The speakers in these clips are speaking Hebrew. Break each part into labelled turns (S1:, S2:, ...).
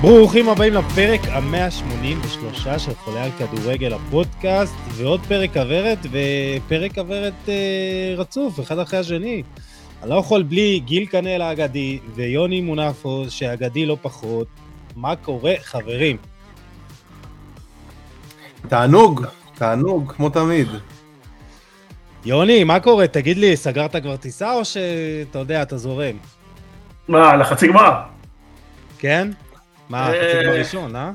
S1: ברוכים הבאים לפרק ה-183 של חולה על כדורגל הפודקאסט, ועוד פרק כוורת, ופרק כוורת אה, רצוף, אחד אחרי השני. אני לא יכול בלי גיל קנאל האגדי ויוני מונפו, שאגדי לא פחות. מה קורה, חברים?
S2: תענוג, תענוג, כמו תמיד.
S1: יוני, מה קורה? תגיד לי, סגרת כבר טיסה או שאתה יודע, אתה זורם?
S3: מה, לחצי גמר?
S1: כן? מה,
S3: אה,
S1: חצי גמר ראשון, אה?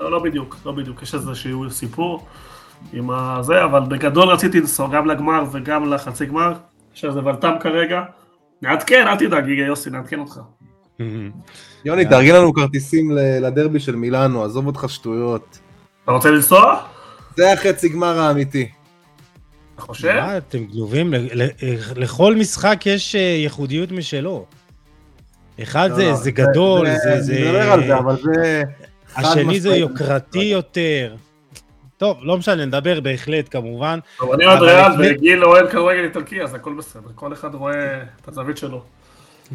S3: לא, לא בדיוק, לא בדיוק, יש איזשהו סיפור עם הזה, אבל בגדול רציתי לנסוע גם לגמר וגם לחצי גמר, יש איזה ולתם כרגע. נעדכן, אל תדאג, יוסי, נעדכן אותך.
S2: יוני, תארגן לנו כרטיסים ל- לדרבי של מילאנו, עזוב אותך שטויות.
S3: אתה רוצה לנסוע?
S2: זה החצי גמר האמיתי.
S3: אתה חושב?
S1: מה, אתם גנובים? ל- ל- לכל משחק יש אה, ייחודיות משלו. אחד
S2: לא,
S1: זה,
S2: לא,
S1: זה גדול, זה...
S2: אני
S1: זה-
S2: מדבר על זה, אבל זה...
S1: השני זה. יוקרתי יותר. טוב, לא משנה, נדבר בהחלט כמובן.
S3: טוב, אני
S1: אבל
S3: ריאל וגיל אוהד כדורגל איטלקי, אז הכל בסדר, כל אחד רואה את הזווית שלו.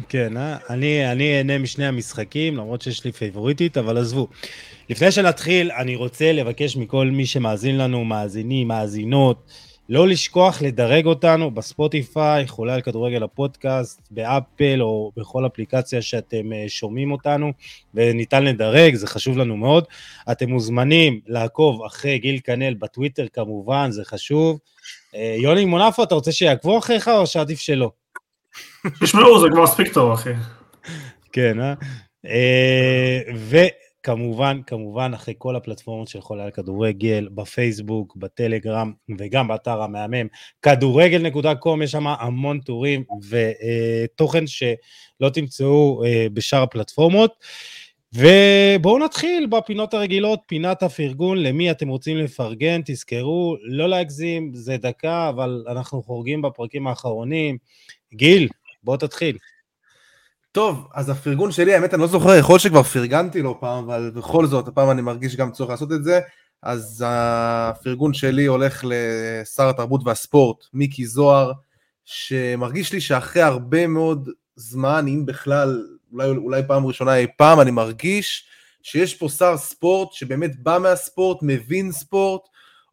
S1: כן, אה? אני, אני אהנה משני המשחקים, למרות שיש לי פייבוריטית, אבל עזבו. לפני שנתחיל, אני רוצה לבקש מכל מי שמאזין לנו, מאזינים, מאזינות, לא לשכוח לדרג אותנו בספוטיפיי, חולה על כדורגל הפודקאסט, באפל או בכל אפליקציה שאתם אה, שומעים אותנו, וניתן לדרג, זה חשוב לנו מאוד. אתם מוזמנים לעקוב אחרי גיל קנל בטוויטר כמובן, זה חשוב. אה, יוני מונפו, אתה רוצה שיעקבו אחריך או שעדיף שלא?
S3: תשמעו, זה כבר מספיק טוב, אחי.
S1: כן, אה? וכמובן, כמובן, אחרי כל הפלטפורמות של חולה על כדורגל, בפייסבוק, בטלגרם וגם באתר המהמם, כדורגל.com, יש שם המון טורים ותוכן שלא תמצאו אה, בשאר הפלטפורמות. ובואו נתחיל בפינות הרגילות, פינת הפרגון, למי אתם רוצים לפרגן, תזכרו, לא להגזים, זה דקה, אבל אנחנו חורגים בפרקים האחרונים. גיל, בוא תתחיל.
S2: טוב, אז הפרגון שלי, האמת, אני לא זוכר, יכול להיות שכבר פרגנתי לו פעם, אבל בכל זאת, הפעם אני מרגיש גם צורך לעשות את זה. אז הפרגון שלי הולך לשר התרבות והספורט, מיקי זוהר, שמרגיש לי שאחרי הרבה מאוד זמן, אם בכלל, אולי, אולי פעם ראשונה אי פעם, אני מרגיש שיש פה שר ספורט שבאמת בא מהספורט, מבין ספורט,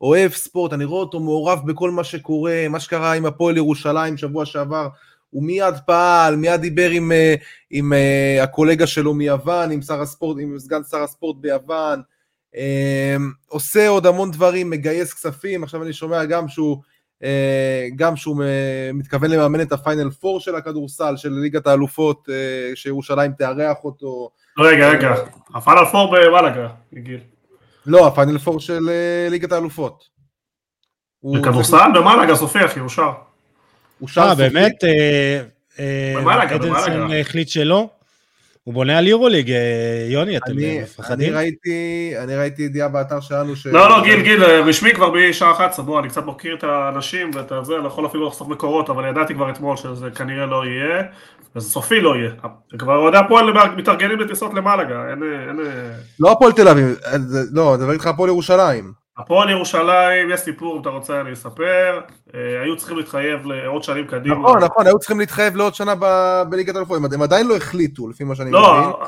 S2: אוהב ספורט, אני רואה אותו מעורב בכל מה שקורה, מה שקרה עם הפועל ירושלים שבוע שעבר, הוא מיד פעל, מיד דיבר עם, אה, עם uh, הקולגה שלו מיוון, עם שר הספורט, עם סגן שר הספורט ביוון, um, עושה עוד המון דברים, מגייס כספים, עכשיו אני שומע גם שהוא, uh, גם שהוא מתכוון לממן את הפיינל פור של הכדורסל, של ליגת האלופות, שירושלים תארח אותו,
S3: רגע, רגע, הפעל פור בוואלאגה, גיל.
S2: לא, הפיינל פור של ליגת האלופות.
S3: בכדורסל? במאלאגה, סופי, אחי, אושר.
S2: הוא שר
S1: אה,
S2: סופי.
S1: באמת? אה, אה, אדלסון
S3: במלאגה.
S1: החליט שלא? הוא בונה על יורוליג, אה, יוני, אתם
S2: אני,
S1: אה,
S2: אני
S1: מפחדים?
S2: ראיתי, אני ראיתי ידיעה באתר שלנו ש...
S3: לא, לא, גיל, גיל, רשמי כבר בשעה 11, בוא, אני קצת מכיר את האנשים ואת הזה, אני יכול אפילו לחשוף מקורות, אבל ידעתי כבר אתמול שזה כנראה לא יהיה, וזה סופי לא יהיה. כבר אוהדי הפועל מתארגנים לטיסות למאלגה, אין... אין...
S2: לא הפועל תל אביב, זה- לא, אני מדבר איתך הפועל ירושלים.
S3: הפועל ירושלים, יש סיפור, אם אתה רוצה אני אספר, אה, היו צריכים להתחייב לעוד שנים קדימה.
S2: נכון, נכון, היו צריכים להתחייב לעוד שנה בליגת האלופות, הם- עדיין לא החליטו, לפי מה שאני מבין.
S3: לא,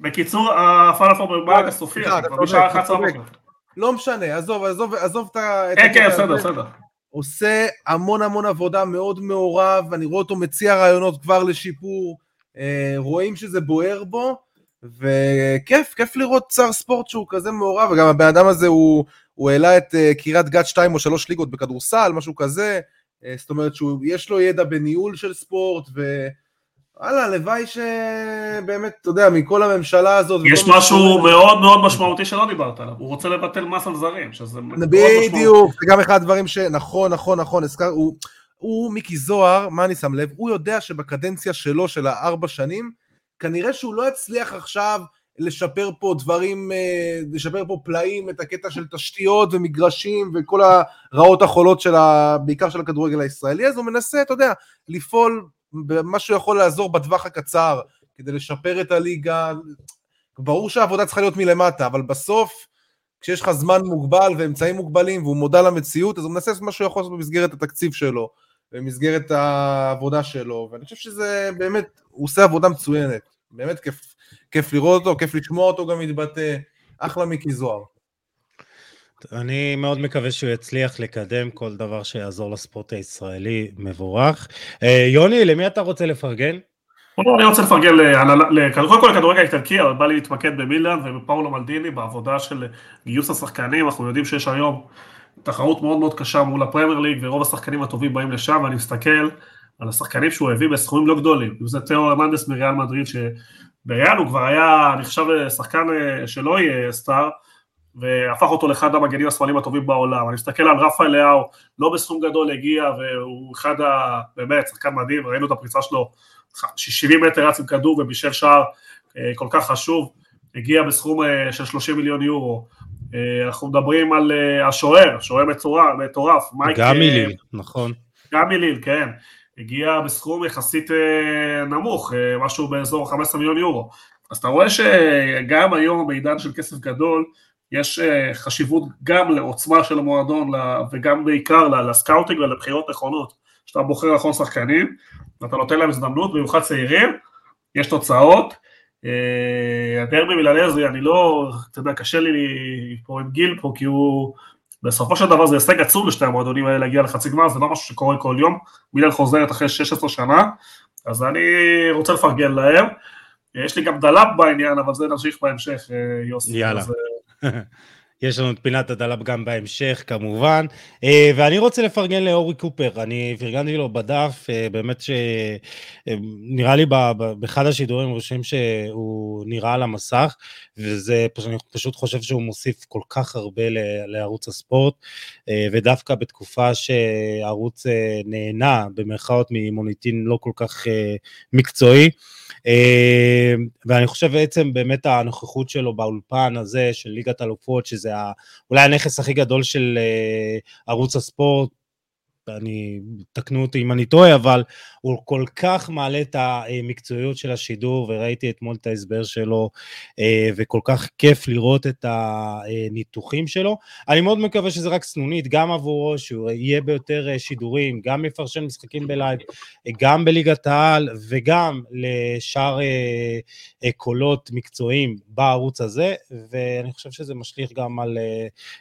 S3: בקיצור, הפלאפור במאלגה סופי,
S2: סליחה,
S3: אחי,
S2: אתה
S3: כבר בשעה
S2: אתה
S3: 11
S2: צודק.
S3: בבוקר.
S2: לא משנה, עזוב, עזוב, עזוב את ה...
S3: כן, כן. בסדר, בסדר.
S2: עושה המון המון עבודה מאוד מעורב, אני רואה אותו מציע רעיונות כבר לשיפור, אה, רואים שזה בוער בו, וכיף, כיף לראות שר ספורט שהוא כזה מעורב, וגם הבן אדם הזה הוא, הוא העלה את אה, קריית גת 2 או 3 ליגות בכדורסל, משהו כזה, אה, זאת אומרת שיש לו ידע בניהול של ספורט, ו... וואלה, הלוואי שבאמת, אתה יודע, מכל הממשלה הזאת...
S3: יש משהו
S2: שקורה-
S3: מאוד מאוד משמעותי שלא דיברת עליו, הוא רוצה לבטל מס על זרים, שזה מאוד משמעותי.
S2: בדיוק, זה גם אחד הדברים ש... נכון, נכון, נכון, הזכר, הוא, הוא, מיקי זוהר, מה אני שם לב? הוא יודע שבקדנציה שלו, של הארבע שנים, כנראה שהוא לא יצליח עכשיו לשפר פה דברים, אה, לשפר פה פלאים, את הקטע של תשתיות ומגרשים וכל הרעות החולות של ה... בעיקר של הכדורגל הישראלי, אז הוא מנסה, אתה יודע, לפעול במה שהוא יכול לעזור בטווח הקצר, כדי לשפר את הליגה. ברור שהעבודה צריכה להיות מלמטה, אבל בסוף, כשיש לך זמן מוגבל ואמצעים מוגבלים והוא מודע למציאות, אז הוא מנסה לעשות מה שהוא יכול לעשות במסגרת התקציב שלו, במסגרת העבודה שלו, ואני חושב שזה באמת, הוא עושה עבודה מצוינת. באמת כיף, כיף לראות אותו, כיף לשמוע אותו גם מתבטא, אחלה מיקי זוהר.
S1: אני מאוד מקווה שהוא יצליח לקדם כל דבר שיעזור לספורט הישראלי, מבורך. אה, יוני, למי אתה רוצה לפרגן?
S3: אני רוצה לפרגן, קודם כל לכדורגל האיטלקי, אבל בא לי להתמקד במילאן ובפאולו מלדיני בעבודה של גיוס השחקנים, אנחנו יודעים שיש היום תחרות מאוד מאוד קשה מול הפרמייר ליג ורוב השחקנים הטובים באים לשם ואני מסתכל על השחקנים שהוא הביא בסכומים לא גדולים, אם זה תיאו אמנדס מריאל מדריד שבריאל הוא כבר היה נחשב שחקן אה, שלא יהיה סטאר והפך אותו לאחד המגנים השמאליים הטובים בעולם, אני מסתכל על רפאל לאהו, לא בסכום גדול הגיע והוא אחד ה... באמת שחקן מדהים, ראינו את הפריצה שלו 70 מטר רץ עם כדור ובישל שער אה, כל כך חשוב, הגיע בסכום אה, של 30 מיליון יורו. אה, אנחנו מדברים על השוער, שוער מטורף,
S1: מייק... גם מליל, נכון.
S3: גם מליל, כן. הגיע בסכום יחסית נמוך, משהו באזור 15 מיליון יורו. אז אתה רואה שגם היום בעידן של כסף גדול, יש חשיבות גם לעוצמה של המועדון וגם בעיקר לסקאוטינג ולבחירות נכונות. שאתה בוחר נכון שחקנים, ואתה נותן להם הזדמנות, במיוחד צעירים, יש תוצאות. אה, הדרבי מילנזי, אני לא, אתה יודע, קשה לי פה עם גיל פה, כי הוא, בסופו של דבר זה הישג עצום לשתי המועדונים האלה להגיע לחצי גמר, זה לא משהו שקורה כל יום, מילן חוזרת אחרי 16 שנה, אז אני רוצה לפרגן להם. יש לי גם דלאפ בעניין, אבל זה נמשיך בהמשך, אה, יוסי.
S1: יאללה. אז, אה, יש לנו את פינת הדלאפ גם בהמשך כמובן, אה, ואני רוצה לפרגן לאורי קופר, אני פרגנתי לו בדף, אה, באמת שנראה אה, לי באחד השידורים הראשונים שהוא נראה על המסך, וזה, אני פשוט חושב שהוא מוסיף כל כך הרבה לערוץ הספורט, ודווקא בתקופה שערוץ נהנה במרכאות ממוניטין לא כל כך מקצועי, ואני חושב בעצם באמת הנוכחות שלו באולפן הזה של ליגת אלופות, שזה אולי הנכס הכי גדול של ערוץ הספורט, אני, תקנו אותי אם אני טועה, אבל הוא כל כך מעלה את המקצועיות של השידור, וראיתי אתמול את ההסבר שלו, אה, וכל כך כיף לראות את הניתוחים שלו. אני מאוד מקווה שזה רק סנונית, גם עבורו, שהוא יהיה ביותר אה, שידורים, גם יפרשן משחקים בלייב, גם בליגת העל, וגם לשאר אה, קולות מקצועיים בערוץ הזה, ואני חושב שזה משליך גם על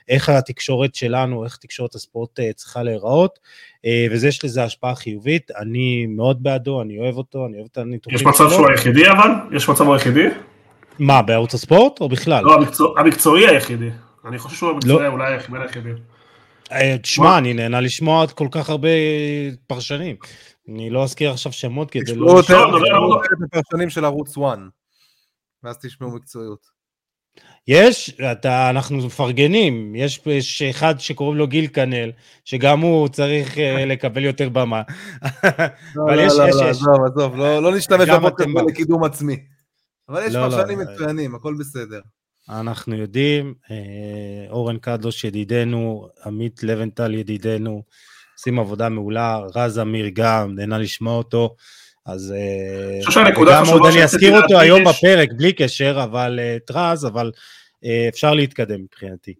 S1: איך התקשורת שלנו, איך תקשורת הספורט צריכה להיראות. אה, וזה יש לזה השפעה חיובית, אני מאוד בעדו, אני אוהב אותו, אני אוהב את הניתוחים
S3: שלו. יש מצב שהוא היחידי אבל? יש מצב הוא היחידי?
S1: מה, בערוץ הספורט או בכלל?
S3: לא, המקצוע, המקצועי היחידי. אני חושב שהוא המקצועי לא. אולי היחידי. היחידי.
S1: אה, תשמע, אני נהנה לשמוע כל כך הרבה פרשנים. אני לא אזכיר עכשיו שמות כדי
S2: לא... תשמעו את הפרשנים של ערוץ 1, ואז תשמעו מקצועיות.
S1: יש, אתה, אנחנו מפרגנים, יש, יש אחד שקוראים לו גיל קנל, שגם הוא צריך uh, לקבל יותר במה.
S2: לא, לא, יש, לא, יש, לא, יש. עזוב, עזוב, לא, לא נשתמש בפודקאסט לקידום עצמי. אבל יש לא, פרשנים לא, מצוינים, הכל בסדר.
S1: אנחנו יודעים, אה, אורן קדוש ידידנו, עמית לבנטל ידידנו, עושים עבודה מעולה, רז אמיר גם, נהנה לשמוע אותו. אז
S3: אה, גם עוד
S1: אני אזכיר אותו היום בפרק, בלי קשר, אבל אה, רז, אבל אה, אפשר להתקדם מבחינתי.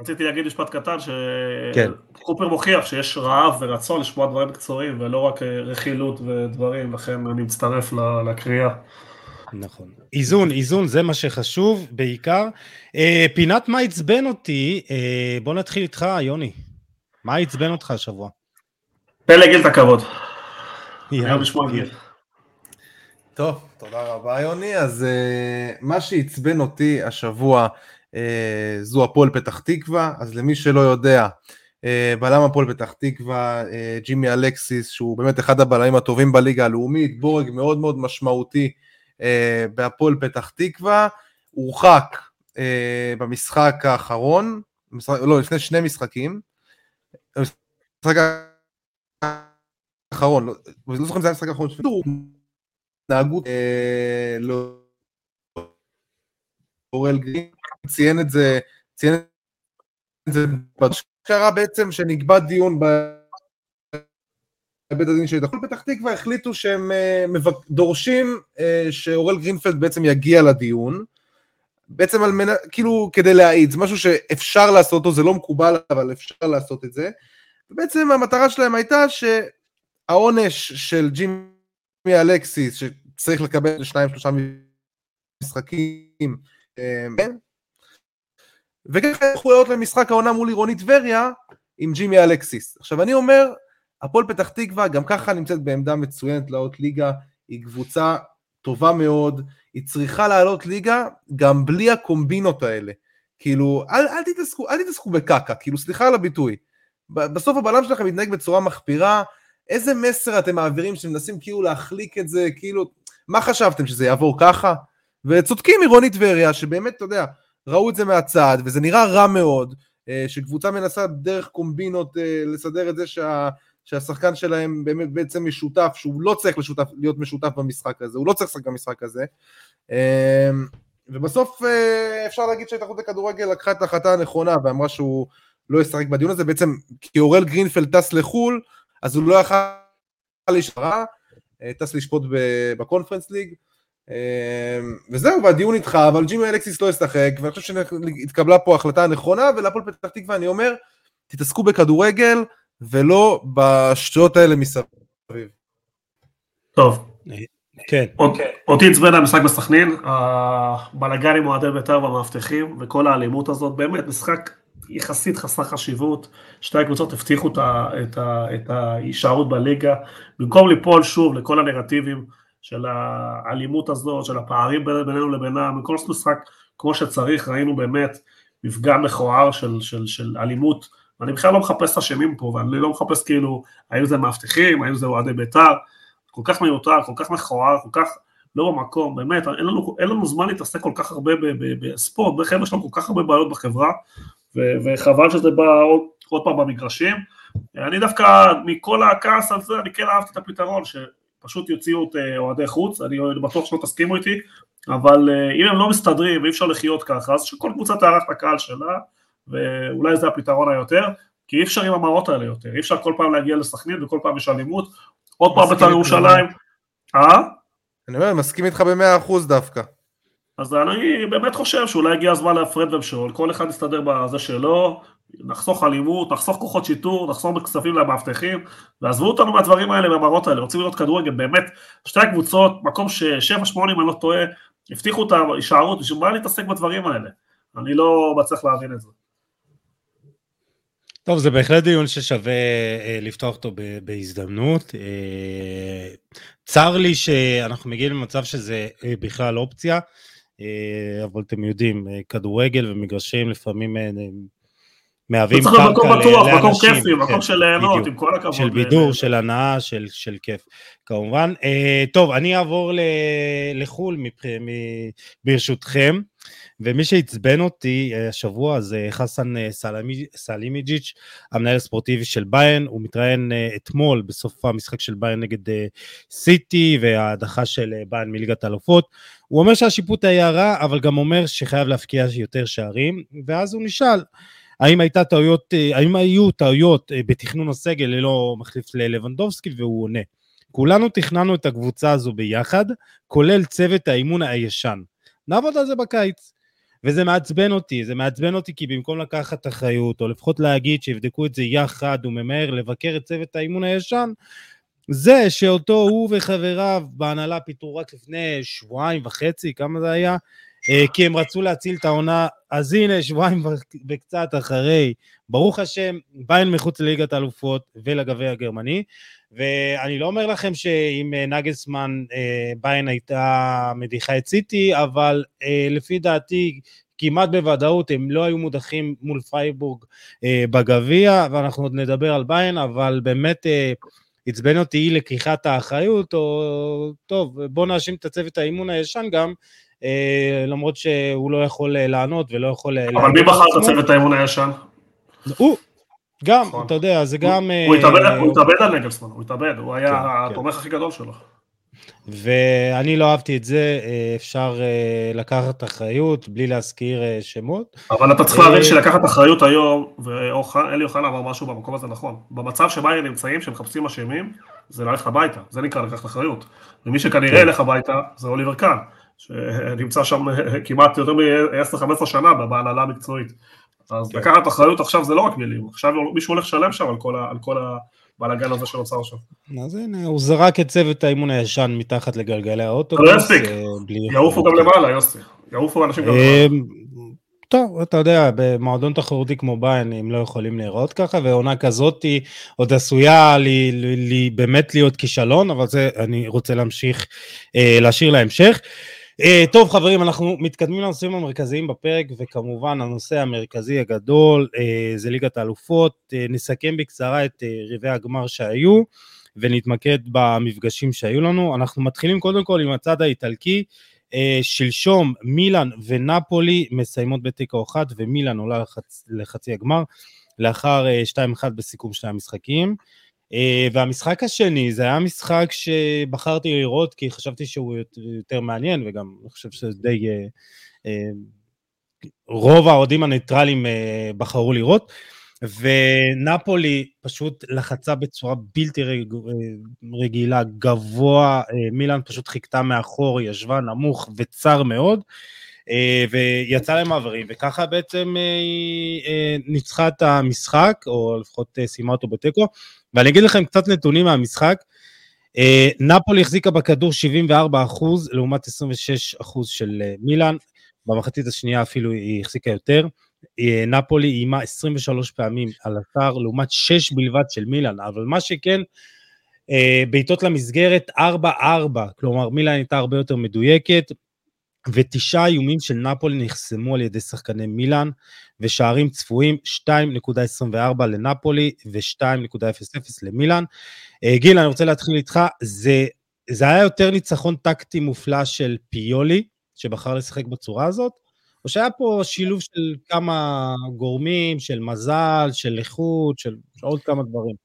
S3: רציתי להגיד משפט קטן, שקופר כן. מוכיח שיש רעב ורצון לשמוע דברים מקצועיים, ולא רק רכילות ודברים, לכן אני מצטרף לקריאה.
S1: נכון. איזון, איזון, זה מה שחשוב בעיקר. פינת מה עצבן אותי, בוא נתחיל איתך, יוני. מה עצבן אותך השבוע?
S3: תן לגיל את הכבוד. היום לשמוע גיל.
S2: טוב, תודה רבה יוני. אז uh, מה שעצבן אותי השבוע uh, זו הפועל פתח תקווה, אז למי שלא יודע, uh, בלם הפועל פתח תקווה, uh, ג'ימי אלקסיס, שהוא באמת אחד הבלמים הטובים בליגה הלאומית, בורג מאוד מאוד משמעותי uh, בהפועל פתח תקווה, הורחק uh, במשחק האחרון, משחק, לא, לפני שני משחקים, המשחק האחרון, לא, לא זוכר אם זה היה המשחק האחרון, התנהגות אה, לא... אורל גרין ציין את זה, ציין את זה, קרה בעצם שנקבע דיון בבית הדין של דחול פתח תקווה החליטו שהם אה, דורשים אה, שאורל גרינפלד בעצם יגיע לדיון. בעצם על מנה, כאילו כדי להעיד, זה משהו שאפשר לעשות אותו, זה לא מקובל אבל אפשר לעשות את זה. ובעצם המטרה שלהם הייתה שהעונש של ג'ימי אלקסיס, שצריך לקבל שניים שלושה משחקים. אה, וככה יכלו לעלות למשחק העונה מול עירוני טבריה עם ג'ימי אלקסיס. עכשיו אני אומר, הפועל פתח תקווה גם ככה נמצאת בעמדה מצוינת לעלות ליגה, היא קבוצה טובה מאוד, היא צריכה לעלות ליגה גם בלי הקומבינות האלה. כאילו, אל, אל תתעסקו, אל תתעסקו בקקה, כאילו, סליחה על הביטוי. בסוף הבלם שלכם מתנהג בצורה מחפירה, איזה מסר אתם מעבירים שמנסים כאילו להחליק את זה, כאילו, מה חשבתם, שזה יעבור ככה? וצודקים עירוני טבריה, שבאמת, אתה יודע, ראו את זה מהצד, וזה נראה רע מאוד, אה, שקבוצה מנסה דרך קומבינות אה, לסדר את זה שה, שהשחקן שלהם באמת בעצם משותף, שהוא לא צריך לשותף, להיות משותף במשחק הזה, הוא לא צריך לשחק במשחק הזה. אה, ובסוף אפשר להגיד שההתאחדות לכדורגל לקחה את ההחלטה הנכונה ואמרה שהוא לא ישחק בדיון הזה, בעצם כי אורל גרינפלד טס לחו"ל, אז הוא לא יכל להישאר, טס לשפוט בקונפרנס ליג. אמ, וזהו, והדיון איתך, אבל ג'ימי אלקסיס לא ישחק, ואני חושב שהתקבלה פה החלטה הנכונה, ולהפועל פתח תקווה אני אומר, תתעסקו בכדורגל, ולא בשטויות האלה מסביב.
S3: טוב. כן. אותי עצבן המשחק בסכנין, הבלאגן עם אוהדי בית"ר והמאבטחים, וכל האלימות הזאת, באמת משחק יחסית חסר חשיבות, שתי הקבוצות הבטיחו את ההישארות בליגה, במקום ליפול שוב לכל הנרטיבים. של האלימות הזאת, של הפערים בינינו לבינם, בכל משחק כמו שצריך, ראינו באמת מפגע מכוער של, של, של אלימות, ואני בכלל לא מחפש אשמים פה, ואני לא מחפש כאילו, האם זה מאבטחים, האם זה אוהדי בית"ר, כל כך מיותר, כל כך מכוער, כל כך לא במקום, באמת, אין לנו, אין לנו זמן להתעסק כל כך הרבה בספורט, בחבר'ה שלנו כל כך הרבה בעיות בחברה, ו- וחבל שזה בא עוד, עוד פעם במגרשים. אני דווקא, מכל הכעס הזה, אני כן אהבתי את הפתרון, ש... פשוט יוציאו את אה, אוהדי חוץ, אני בטוח שלא תסכימו איתי, אבל אה, אם הם לא מסתדרים ואי אפשר לחיות ככה, אז שכל קבוצה תארח את הקהל שלה, ואולי זה הפתרון היותר, כי אי אפשר עם המראות האלה יותר, אי אפשר כל פעם להגיע לסכנין וכל פעם יש אלימות, עוד פעם בית"ר ירושלים, אה?
S2: אני אומר, מסכים איתך במאה אחוז דווקא.
S3: אז אני באמת חושב שאולי הגיע הזמן להפרד ומשול, כל אחד יסתדר בזה שלו, נחסוך אלימות, נחסוך כוחות שיטור, נחסוך בכספים למאבטחים, ועזבו אותנו מהדברים האלה, מהמראות האלה, רוצים לראות כדורגל, באמת, שתי הקבוצות, מקום ששבע, שמונה, אם אני לא טועה, הבטיחו את ההישארות, בשביל מה להתעסק בדברים האלה? אני לא מצליח להבין את זה.
S1: טוב, זה בהחלט דיון ששווה אה, לפתוח אותו בהזדמנות. אה, צר לי שאנחנו מגיעים למצב שזה אה, בכלל אופציה, אה, אבל אתם יודעים, אה, כדורגל ומגרשים לפעמים אה, מהווים
S3: קרקע לאנשים. מקום בטוח, מקום כיפי, מקום כן, של ליהנות, עם כל הכבוד.
S1: של בידור, של הנאה, של, של כיף, כמובן. אה, טוב, אני אעבור לחו"ל ברשותכם, ומי שעצבן אותי אה, השבוע זה חסן אה, סלימיג'יץ', המנהל הספורטיבי של ביין, הוא מתראיין אה, אתמול בסוף המשחק של ביין נגד סיטי וההדחה של ביין מליגת האלופות. הוא אומר שהשיפוט היה רע, אבל גם אומר שחייב להפקיע יותר שערים, ואז הוא נשאל, האם הייתה טעויות, האם היו טעויות בתכנון הסגל ללא מחליף ללבנדובסקי, והוא עונה. כולנו תכננו את הקבוצה הזו ביחד, כולל צוות האימון הישן. נעבוד על זה בקיץ. וזה מעצבן אותי, זה מעצבן אותי כי במקום לקחת אחריות, או לפחות להגיד שיבדקו את זה יחד, הוא ממהר לבקר את צוות האימון הישן, זה שאותו הוא וחבריו בהנהלה פיתרו רק לפני שבועיים וחצי, כמה זה היה? אה, כי הם רצו להציל את העונה, אז הנה שבועיים וקצת אחרי, ברוך השם, ביין מחוץ לליגת האלופות ולגביע הגרמני, ואני לא אומר לכם שעם אה, נגלסמן אה, ביירן הייתה מדיחה את סיטי, אבל לפי דעתי כמעט בוודאות הם לא היו מודחים מול פרייבורג בגביע, ואנחנו עוד נדבר על ביירן, אבל באמת עצבן אותי אי לקיחת האחריות, או טוב, בוא נאשים את הצוות האימון הישן גם, אה, למרות שהוא לא יכול אה, לענות ולא יכול...
S3: אה, אבל מי בחר את הצוות האימון הישן?
S1: הוא, גם, נכון. אתה יודע, זה גם...
S3: הוא התאבד על נגלסמן, הוא התאבד, הוא היה כן, כן. התומך הכי גדול שלו.
S1: ואני לא אהבתי את זה, אפשר לקחת אחריות בלי להזכיר שמות.
S3: אבל אתה צריך להבין שלקחת אחריות היום, ואלי אוחנה אמר משהו במקום הזה נכון, במצב שבה הם נמצאים, שמחפשים אשמים, זה ללכת הביתה, זה נקרא לקחת אחריות. ומי שכנראה כן. ילך הביתה זה אוליבר קאן. שנמצא שם כמעט יותר מ-10-15 שנה בהנהלה המקצועית. אז כן. לקחת אחריות עכשיו זה לא רק מילים, עכשיו מישהו הולך לשלם שם על כל, ה, על כל הבלאגן הזה שנוצר שם.
S1: אז הנה, הוא זרק את צוות האימון הישן מתחת לגלגלי האוטובוס.
S3: לא יספיק, יעופו גם למעלה, יוסי. יעופו אנשים גם למעלה.
S1: טוב, אתה יודע, במועדון תחרותי כמו ביין הם לא יכולים להיראות ככה, ועונה כזאת עוד עשויה לי, לי, לי באמת להיות כישלון, אבל זה אני רוצה להמשיך, אה, להשאיר להמשך. אה, טוב חברים, אנחנו מתקדמים לנושאים המרכזיים בפרק, וכמובן הנושא המרכזי הגדול אה, זה ליגת האלופות. אה, נסכם בקצרה את אה, רבעי הגמר שהיו, ונתמקד במפגשים שהיו לנו. אנחנו מתחילים קודם כל עם הצד האיטלקי. אה, שלשום מילאן ונפולי מסיימות בתיקו אחת ומילאן עולה לחצ... לחצי הגמר לאחר 2-1 אה, בסיכום שני המשחקים. אה, והמשחק השני זה היה משחק שבחרתי לראות כי חשבתי שהוא יותר מעניין וגם אני חושב שזה די... רוב האוהדים הניטרלים בחרו לראות. ונפולי פשוט לחצה בצורה בלתי רגילה, גבוה, אה, מילאן פשוט חיכתה מאחור, ישבה נמוך וצר מאוד, אה, ויצא להם מעברים, וככה בעצם אה, היא ניצחה את המשחק, או לפחות סיימה אותו בתיקו, ואני אגיד לכם קצת נתונים מהמשחק, נפולי החזיקה בכדור 74 לעומת 26 של מילאן, במחצית השנייה אפילו היא החזיקה יותר, אה, נפולי איימה 23 פעמים על השער, לעומת 6 בלבד של מילאן, אבל מה שכן, אה, בעיטות למסגרת 4-4, כלומר מילאן הייתה הרבה יותר מדויקת, ותשעה איומים של נפולי נחסמו על ידי שחקני מילאן, ושערים צפויים 2.24 לנפולי ו-2.00 למילאן. אה, גיל, אני רוצה להתחיל איתך, זה, זה היה יותר ניצחון טקטי מופלא של פיולי, שבחר לשחק בצורה הזאת, או שהיה פה שילוב של כמה גורמים, של מזל, של איכות, של עוד כמה דברים.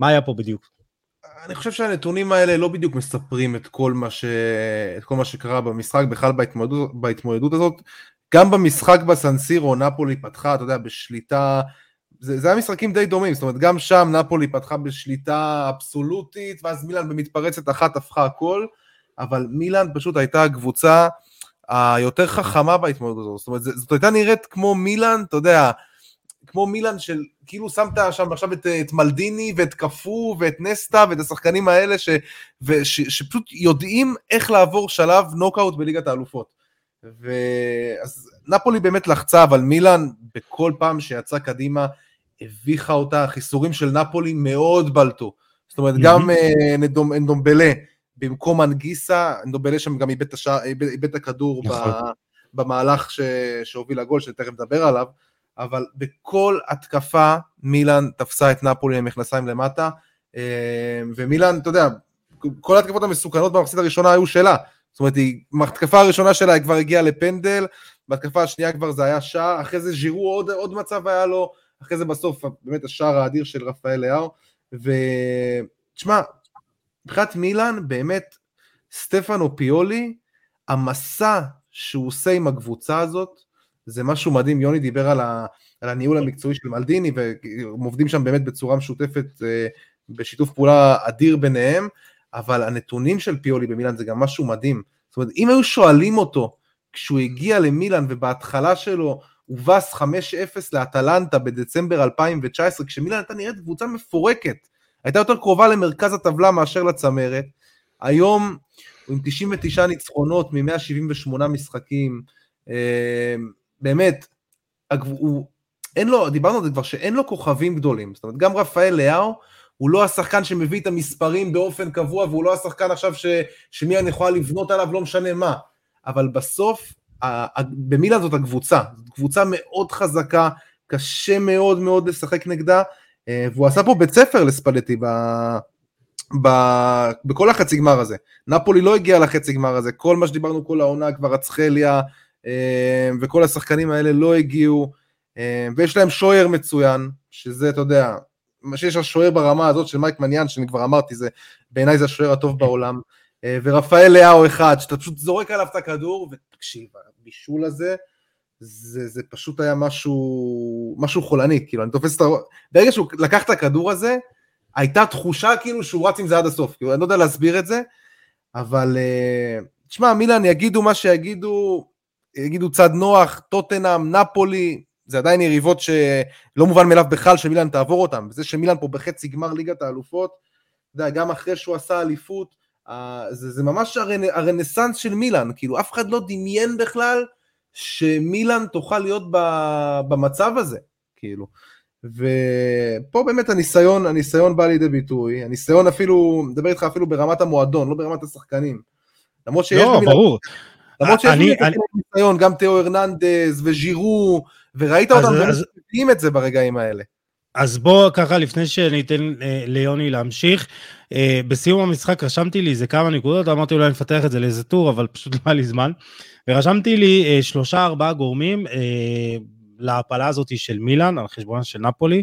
S1: מה היה פה בדיוק?
S2: אני חושב שהנתונים האלה לא בדיוק מספרים את כל מה, ש... את כל מה שקרה במשחק, בכלל בהתמודדות, בהתמודדות הזאת. גם במשחק בסנסירו, נפולי פתחה, אתה יודע, בשליטה, זה, זה היה משחקים די דומים, זאת אומרת, גם שם נפולי פתחה בשליטה אבסולוטית, ואז מילאן במתפרצת אחת הפכה הכל, אבל מילאן פשוט הייתה קבוצה היותר חכמה בהתמודדות הזאת. זאת אומרת, זאת הייתה נראית כמו מילאן, אתה יודע, כמו מילאן של, כאילו שמת שם עכשיו את, את מלדיני ואת קפו ואת נסטה ואת השחקנים האלה ש, וש, שפשוט יודעים איך לעבור שלב נוקאוט בליגת האלופות. ואז נפולי באמת לחצה, אבל מילאן בכל פעם שיצא קדימה הביכה אותה, החיסורים של נפולי מאוד בלטו. זאת אומרת, mm-hmm. גם אה, נדומבלה, במקום אנגיסה, נדובלה שם גם איבד את הכדור נכון. במהלך ש... שהוביל לגול, שתכף נדבר עליו, אבל בכל התקפה מילאן תפסה את נפולי עם מכנסיים למטה, אה, ומילאן, אתה יודע, כל התקפות המסוכנות במחצית הראשונה היו שלה, זאת אומרת, בהתקפה הראשונה שלה היא כבר הגיעה לפנדל, בהתקפה השנייה כבר זה היה שער, אחרי זה ז'ירו עוד, עוד מצב היה לו, אחרי זה בסוף באמת השער האדיר של רפאל לאהו, ותשמע, מבחינת מילאן, באמת, סטפנו פיולי, המסע שהוא עושה עם הקבוצה הזאת, זה משהו מדהים, יוני דיבר על, ה, על הניהול המקצועי של מלדיני, והם עובדים שם באמת בצורה משותפת, אה, בשיתוף פעולה אדיר ביניהם, אבל הנתונים של פיולי במילאן זה גם משהו מדהים. זאת אומרת, אם היו שואלים אותו, כשהוא הגיע למילאן ובהתחלה שלו הובס 5-0 לאטלנטה בדצמבר 2019, כשמילאן הייתה נראית קבוצה מפורקת, הייתה יותר קרובה למרכז הטבלה מאשר לצמרת. היום הוא עם 99 ניצחונות מ-178 משחקים, אה, באמת, הוא, אין לו, דיברנו על זה כבר, שאין לו כוכבים גדולים, זאת אומרת, גם רפאל לאהו, הוא לא השחקן שמביא את המספרים באופן קבוע, והוא לא השחקן עכשיו ש, שמי אני יכולה לבנות עליו, לא משנה מה, אבל בסוף, במילאן זאת הקבוצה, זאת קבוצה מאוד חזקה, קשה מאוד מאוד לשחק נגדה, אה, והוא עשה פה בית ספר לספלטי ב... ב... בכל החצי גמר הזה. נפולי לא הגיע לחצי גמר הזה, כל מה שדיברנו כל העונה, כבר אצחליה וכל השחקנים האלה לא הגיעו, אה, ויש להם שוער מצוין, שזה, אתה יודע, מה שיש השוער ברמה הזאת של מייק מניאן, שאני כבר אמרתי, זה בעיניי זה השוער הטוב בעולם, ורפאל לאהו אחד, שאתה פשוט זורק עליו את הכדור, ותקשיב, הבישול הזה, זה, זה פשוט היה משהו, משהו חולני, כאילו, אני תופס את ה... ברגע שהוא לקח את הכדור הזה, הייתה תחושה כאילו שהוא רץ עם זה עד הסוף, כאילו, אני לא יודע להסביר את זה, אבל uh, תשמע, מילאן יגידו מה שיגידו, יגידו צד נוח, טוטנאם, נפולי, זה עדיין יריבות שלא מובן מאליו בכלל שמילאן תעבור אותם. זה שמילאן פה בחצי גמר ליגת האלופות, אתה יודע, גם אחרי שהוא עשה אליפות, זה, זה ממש הרנ, הרנסאנס של מילאן, כאילו אף אחד לא דמיין בכלל שמילאן תוכל להיות ב, במצב הזה, כאילו. ופה באמת הניסיון, הניסיון בא לידי ביטוי, הניסיון אפילו, מדבר איתך אפילו ברמת המועדון, לא ברמת השחקנים. למרות שיש
S1: לא, ברור.
S2: למרות שיש אני... ניסיון, גם תאו הרננדז וג'ירו, וראית אותם. מביאים את זה ברגעים האלה.
S1: אז בוא ככה לפני שניתן אה, ליוני להמשיך, אה, בסיום המשחק רשמתי לי איזה כמה נקודות, אמרתי אולי נפתח את זה לאיזה טור, אבל פשוט לא היה לי זמן, ורשמתי לי אה, שלושה ארבעה גורמים אה, להפלה הזאת של מילאן על חשבונה של נפולי,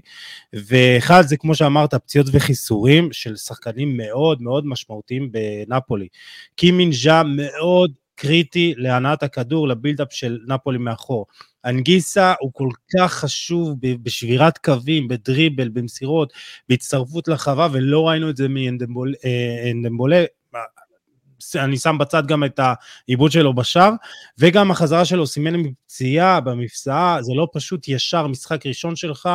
S1: ואחד זה כמו שאמרת פציעות וחיסורים של שחקנים מאוד מאוד משמעותיים בנפולי. קימינג'ה מאוד קריטי להנעת הכדור, לבילדאפ של נפולי מאחור. אנגיסה הוא כל כך חשוב בשבירת קווים, בדריבל, במסירות, בהצטרפות לחווה, ולא ראינו את זה מאנדמבולה. אני שם בצד גם את העיבוד שלו בשער, וגם החזרה שלו סימן מפציעה במפסעה, זה לא פשוט ישר משחק ראשון שלך,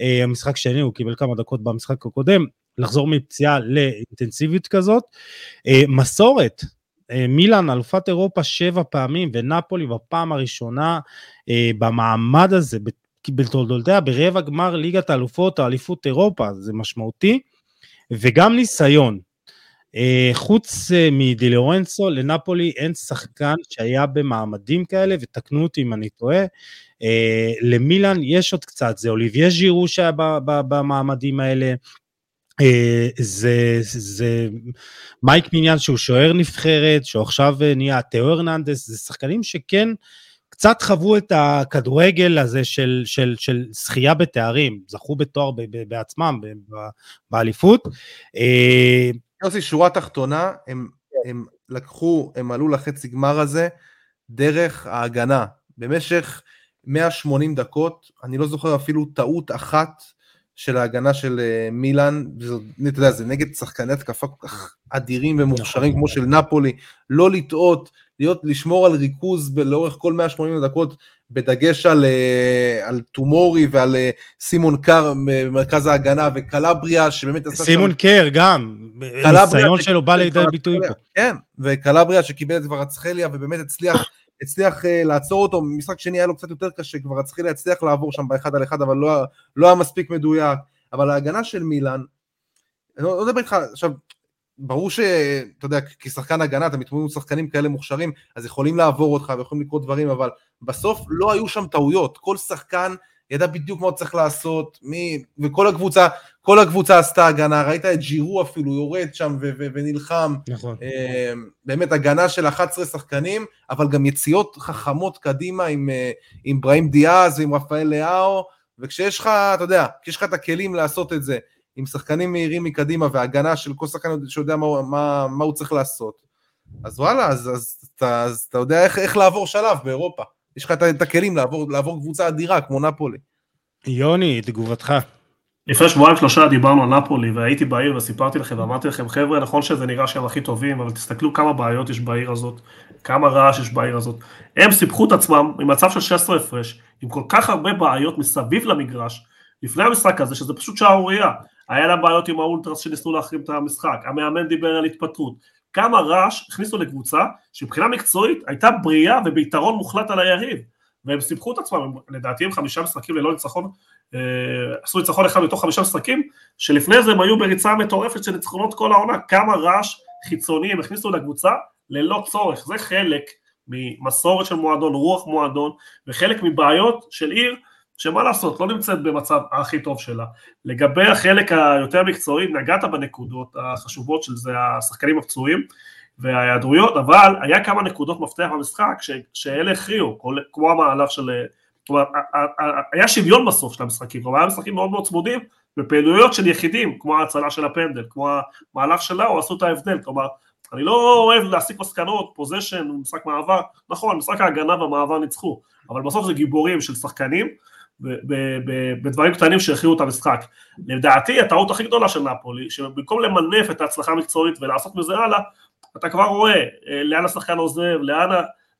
S1: אה, המשחק שני, הוא קיבל כמה דקות במשחק הקודם, לחזור מפציעה לאינטנסיביות כזאת. אה, מסורת, אה, מילאן אלופת אירופה שבע פעמים ונפולי בפעם הראשונה במעמד הזה בתולדותיה ברבע גמר ליגת האלופות או אליפות אירופה זה משמעותי וגם ניסיון אה, חוץ אה, מדילורנצו, לנפולי אין שחקן שהיה במעמדים כאלה, ותקנו אותי אם אני טועה. אה, למילאן יש עוד קצת, זה אוליביה ז'ירו שהיה במעמדים האלה. זה, זה מייק מיניאן שהוא שוער נבחרת, שהוא עכשיו נהיה תיאו הרננדס, זה שחקנים שכן קצת חוו את הכדורגל הזה של, של, של זכייה בתארים, זכו בתואר בעצמם באליפות.
S2: יוסי, שורה תחתונה, הם, כן. הם לקחו, הם עלו לחצי גמר הזה דרך ההגנה. במשך 180 דקות, אני לא זוכר אפילו טעות אחת של ההגנה של אה, מילאן, אתה יודע, זה נגד שחקני התקפה כל כך אדירים ומוכשרים כמו של נפולי, לא לטעות, להיות, לשמור על ריכוז לאורך כל 180 דקות, בדגש על, אה, על טומורי ועל אה, סימון קאר במרכז ההגנה, וקלבריה שבאמת
S1: עשה סימון שם... קר גם, הניסיון שלו בא לידי ביטוי פה.
S2: כן, וקלבריה שקיבל את ורצחליה ובאמת הצליח הצליח uh, לעצור אותו, משחק שני היה לו קצת יותר קשה, כבר הצליח להצליח לעבור שם באחד על אחד, אבל לא, לא היה מספיק מדויק. אבל ההגנה של מילאן, אני לא מדבר איתך, עכשיו, ברור שאתה יודע, כשחקן הגנה אתה מתמודד עם שחקנים כאלה מוכשרים, אז יכולים לעבור אותך ויכולים לקרות דברים, אבל בסוף לא היו שם טעויות, כל שחקן ידע בדיוק מה הוא צריך לעשות, מי, וכל הקבוצה, כל הקבוצה עשתה הגנה, ראית את ג'ירו אפילו יורד שם ו- ו- ונלחם.
S1: נכון.
S2: אה, באמת הגנה של 11 שחקנים, אבל גם יציאות חכמות קדימה עם, אה, עם בראים דיאז ועם רפאל לאהו, וכשיש לך, אתה יודע, כשיש לך את הכלים לעשות את זה, עם שחקנים מהירים מקדימה והגנה של כל שחקן שיודע מה, מה, מה הוא צריך לעשות, אז וואלה, אז, אז, אז, אז אתה יודע איך, איך לעבור שלב באירופה. יש לך את הכלים לעבור, לעבור קבוצה אדירה כמו נפולי.
S1: יוני, תגובתך.
S3: לפני שבועיים שלושה דיברנו על נפולי והייתי בעיר וסיפרתי לכם ואמרתי לכם חבר'ה נכון שזה נראה שהם הכי טובים אבל תסתכלו כמה בעיות יש בעיר הזאת כמה רעש יש בעיר הזאת הם סיפחו את עצמם ממצב של 16 הפרש עם כל כך הרבה בעיות מסביב למגרש לפני המשחק הזה שזה פשוט שערורייה היה לה בעיות עם האולטרס שניסו להחרים את המשחק המאמן דיבר על התפטרות כמה רעש הכניסו לקבוצה שמבחינה מקצועית הייתה בריאה וביתרון מוחלט על היריב. והם סיפחו את עצמם, לדעתי הם חמישה משחקים ללא ניצחון, אה, עשו ניצחון אחד מתוך חמישה משחקים, שלפני זה הם היו בריצה מטורפת של ניצחונות כל העונה, כמה רעש חיצוני הם הכניסו לקבוצה ללא צורך, זה חלק ממסורת של מועדון, רוח מועדון, וחלק מבעיות של עיר שמה לעשות, לא נמצאת במצב הכי טוב שלה. לגבי החלק היותר מקצועי, נגעת בנקודות החשובות של זה השחקנים הפצועים וההיעדרויות, אבל היה כמה נקודות מפתח במשחק שאלה הכריעו, כמו המהלך של... כלומר, היה שוויון בסוף של המשחקים, כלומר היה משחקים מאוד מאוד צמודים, בפעילויות של יחידים, כמו ההצלה של הפנדל, כמו המהלך שלה, או עשו את ההבדל, כלומר, אני לא אוהב להסיק מסקנות, פוזיישן, משחק מעבר, נכון, משחק ההגנה והמעבר ניצחו, אבל בסוף זה גיבורים של שחקנים, בדברים קטנים שהכריעו את המשחק. לדעתי הטעות הכי גדולה של נפולי, שבמקום למנף את ההצלחה המקצועית ולעשות מזה הלאה, אתה כבר רואה אה, לאן השחקן עוזב, לאן,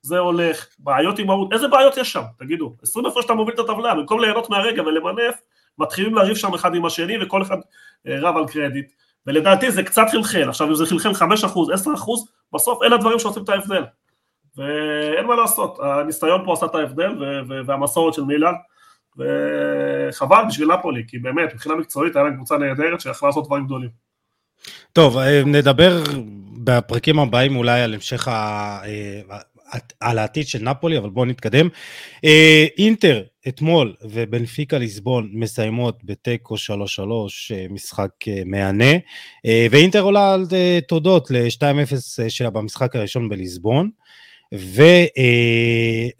S3: זה הולך, בעיות עם מהות, איזה בעיות יש שם, תגידו, 20 הפרש אתה מוביל את הטבלה, במקום ליהנות מהרגע ולמנף, מתחילים לריב שם אחד עם השני וכל אחד אה, רב על קרדיט, ולדעתי זה קצת חלחל, עכשיו אם זה חלחל 5%, 10%, בסוף אלה הדברים שעושים את ההבדל, ואין מה לעשות, הניסיון פה עשה את ההבדל והמסורת של מילאן, וחבל בשביל נפולי, כי באמת, מבחינה מקצועית היה להם קבוצה נהדרת שיכולה לעשות דברים גדולים.
S1: טוב, אה, נדבר בפרקים הבאים אולי על המשך ה... אה, על העתיד של נפולי, אבל בואו נתקדם. אה, אינטר אתמול ובנפיקה ליסבון מסיימות בתיקו 3-3, משחק מהנה, ואינטר עולה על תודות ל-2-0 שלה במשחק הראשון בליסבון.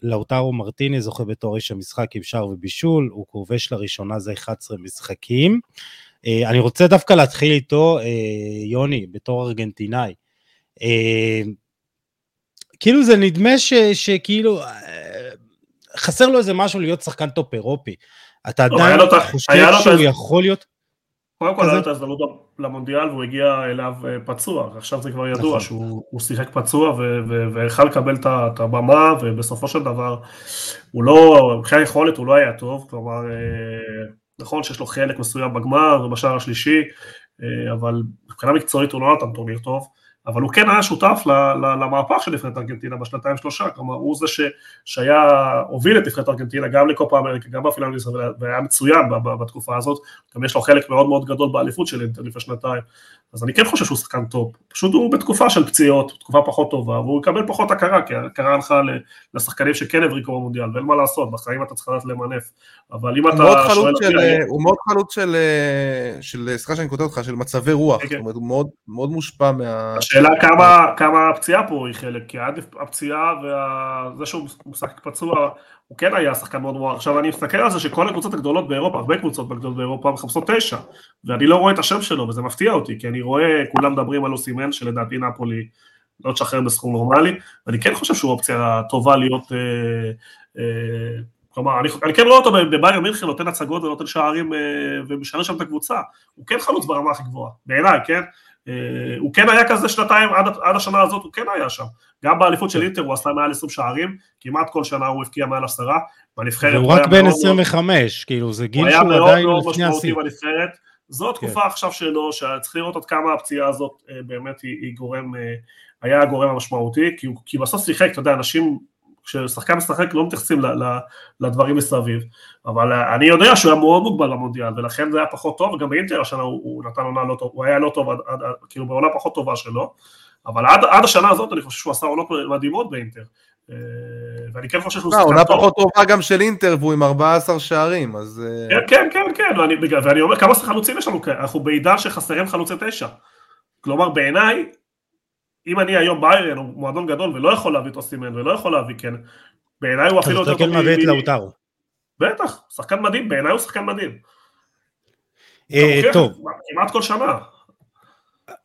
S1: ולאוטרו מרטיני זוכה בתור איש המשחק עם שער ובישול, הוא כובש לראשונה זה 11 משחקים. אה, אני רוצה דווקא להתחיל איתו, אה, יוני, בתור ארגנטינאי. אה, כאילו זה נדמה ש, שכאילו חסר לו איזה משהו להיות שחקן טופ אירופי. אתה עדיין חושב שהוא יכול להיות...
S3: קודם כל, היה לו את ההזדמנות למונדיאל והוא הגיע אליו אה, פצוע, עכשיו זה כבר ידוע נכון. שהוא שיחק פצוע ויכל לקבל את הבמה ובסופו של דבר הוא לא, מבחינת יכולת הוא לא היה טוב, כלומר אה, נכון שיש לו חלק מסוים בגמר ובשער השלישי, אה, אבל מבחינה מקצועית הוא לא נתן טורניר טוב. אבל הוא כן היה שותף למהפך של נבחרת ארגנטינה בשנתיים שלושה, כלומר הוא זה ש, שהיה, הוביל את נבחרת ארגנטינה גם לקופה אמריקה, גם בפינאליסימה, והיה מצוין בתקופה הזאת, גם יש לו חלק מאוד מאוד גדול באליפות של לפני שנתיים, אז אני כן חושב שהוא שחקן טופ, פשוט הוא בתקופה של פציעות, תקופה פחות טובה, והוא יקבל פחות הכרה, כי הכרה הלכה לשחקנים שכן הבריקו במונדיאל, ואין מה לעשות, בחיים אתה צריך לדעת למנף, אבל אם אתה
S2: שואל... של, אותי... הוא מאוד חלוץ של, של, סליחה שאני כותב אותך, של מצבי רוח, כן, כן. זאת אומרת, הוא מאוד, מאוד מושפע מה...
S3: השאלה כמה, כמה הפציעה פה היא חלק, כי עד הפציעה וזה שהוא משחק פצוע, הוא כן היה שחקן מאוד מוערך. עכשיו אני מסתכל על זה שכל הקבוצות הגדולות באירופה, הרבה קבוצות גדולות באירופה מחפשות תשע, ואני לא רואה את השם שלו, וזה מפתיע אותי, כי אני רואה, כולם מדברים על אוסימן, שלדעתי נפולי לא תשחרר בסכום נורמלי, ואני כן חושב שהוא אופציה טובה להיות... אה, אה, כלומר, אני, אני כן רואה אותו בביירן מינכן, נותן הצגות ונותן שערים אה, ומשנה שם את הקבוצה, הוא כן חלוץ ברמה הכי גבוהה, בעיניי, כן? אה, הוא כן היה כזה שנתיים, עד, עד השנה הזאת הוא כן היה שם. גם באליפות של כן. אינטר הוא עשה מעל 20 שערים, כמעט כל שנה הוא הבקיע מעל עשרה,
S1: בנבחרת הוא רק בן 25, כאילו זה גיל שהוא עדיין לפני השיא. בנבחרת.
S3: זו התקופה כן. עכשיו שלו, שצריך לראות עד כמה הפציעה הזאת אה, באמת היא, היא גורם, אה, היה הגורם המשמעותי, כי, כי בסוף שיחק, אתה יודע, אנשים כששחקן משחק לא מתייחסים לדברים מסביב, אבל אני יודע שהוא היה מאוד מוגבל במונדיאל, ולכן זה היה פחות טוב, וגם באינטר השנה הוא, הוא נתן עונה לא טוב, הוא היה לא טוב, עד, עד, כאילו בעונה פחות טובה שלו, אבל עד, עד השנה הזאת אני חושב שהוא עשה עונות מדהימות באינטר. אה, ואני כן חושב שהוא
S2: לא, שחקן טוב. עונה פחות טובה גם של אינטר והוא עם 14 שערים, אז...
S3: אה, כן, כן, כן, כן, ואני, ואני אומר, כמה חלוצים יש לנו, אנחנו בעידן שחסרים חלוצי תשע. כלומר, בעיניי, אם אני היום ביירן הוא מועדון גדול ולא יכול להביא את אוסימן ולא יכול להביא כן, בעיניי הוא אפילו
S1: יותר טוב. מביא את לאוטרו.
S3: בטח, שחקן מדהים, בעיניי הוא שחקן מדהים.
S1: אה, טוב.
S3: כמעט כל שנה.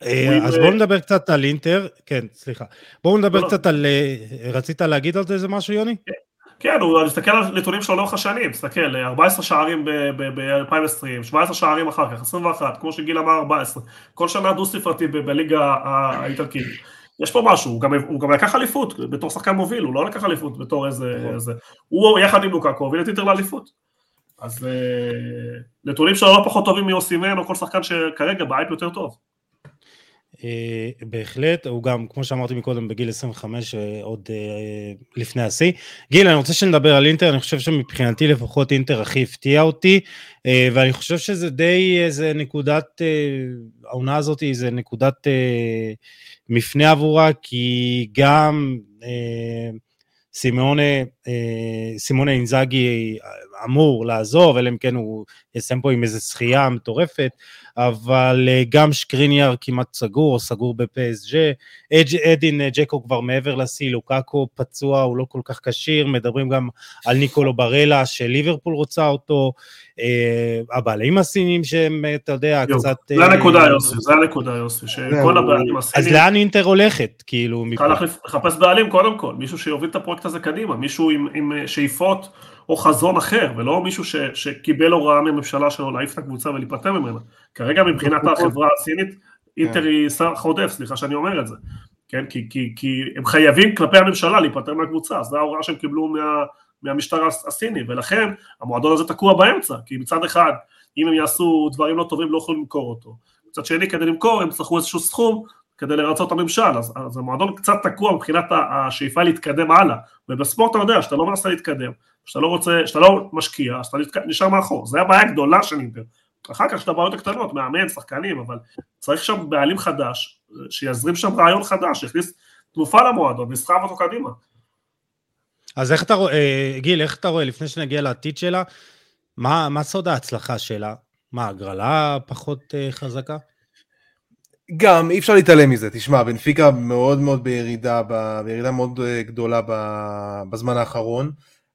S1: אה, אז בואו נדבר קצת על אינטר, כן, סליחה. בואו נדבר לא, לא. קצת על, אה, רצית להגיד על זה איזה משהו, יוני?
S3: כן. הוא מסתכל על נתונים שלו לאורך השנים, תסתכל, 14 שערים ב-2020, 17 שערים אחר כך, 21, כמו שגיל אמר 14, כל שנה דו ספרתי בליגה האיטלקית. יש פה משהו, הוא גם, הוא גם לקח אליפות בתור שחקן מוביל, הוא לא לקח אליפות בתור איזה... נכון. איזה הוא יחד עם לוקאקו הוביל את אינטר לאליפות. אז אה, נתונים שלו לא פחות טובים מאוסימן או כל שחקן שכרגע באייפ יותר טוב.
S1: אה, בהחלט, הוא גם, כמו שאמרתי מקודם, בגיל 25, אה, עוד אה, לפני השיא. גיל, אני רוצה שנדבר על אינטר, אני חושב שמבחינתי לפחות אינטר הכי הפתיע אותי, ואני חושב שזה די איזה נקודת, העונה הזאת היא איזה נקודת מפנה עבורה, כי גם סימונה, אינזאגי אמור לעזוב, אלא אם כן הוא יסיים פה עם איזה שחייה מטורפת, אבל אה, גם שקריניאר כמעט סגור, סגור בפסג', אדין אה, ג'קו כבר מעבר לשיא, לוקאקו פצוע, הוא לא כל כך כשיר, מדברים גם על ניקולו ברלה שליברפול רוצה אותו, אה, הבעלים הסינים שהם, אתה יודע, יו, קצת...
S3: זה הנקודה יוסי, זה הנקודה יוסי, שכל הבעלים הסינים...
S1: אז לאן אינטר הולכת, כאילו?
S3: צריך לחפש בעלים קודם כל, מישהו שיוביל את הפרויקט הזה קדימה, מישהו עם, עם שאיפות או חזון אחר, ולא מישהו ש, שקיבל הוראה מממשלה שלו להעיף את הקבוצה ולהיפטר ממנה. כרגע מבחינת החברה הסינית, אינטר היא שר חודף, סליחה שאני אומר את זה. כן? כי, כי, כי הם חייבים כלפי הממשלה להיפטר מהקבוצה, זו ההוראה שהם קיבלו מה, מהמשטר הסיני, ולכן המועדון הזה תקוע באמצע, כי מצד אחד, אם הם יעשו דברים לא טובים, לא יכולים למכור אותו. מצד שני, כדי למכור, הם יצטרכו איזשהו סכום כדי לרצות את הממשל, אז, אז המועדון קצת תקוע מבחינת השאיפה להתקדם הלאה, ובספורט אתה יודע שאתה לא מנסה להתקדם, שאתה לא רוצה, שאתה לא משקיע, אז אתה נשאר מאחור, זו הבעיה הגדולה של אינטר. אחר כך יש את הבעיות הקטנות, מאמן, שחקנים, אבל צריך שם בעלים חדש, שיזרים שם רעיון חדש, שיכניס תרופה למועדון, ויסחב אותו קדימה.
S1: אז איך אתה רואה, אה, גיל, איך אתה רואה, לפני שנגיע לעתיד שלה, מה, מה סוד ההצלחה שלה? מה, הגרלה פחות uh, חזקה?
S2: גם, אי אפשר להתעלם מזה. תשמע, בנפיקה מאוד מאוד בירידה, בירידה מאוד אה, גדולה בזמן האחרון,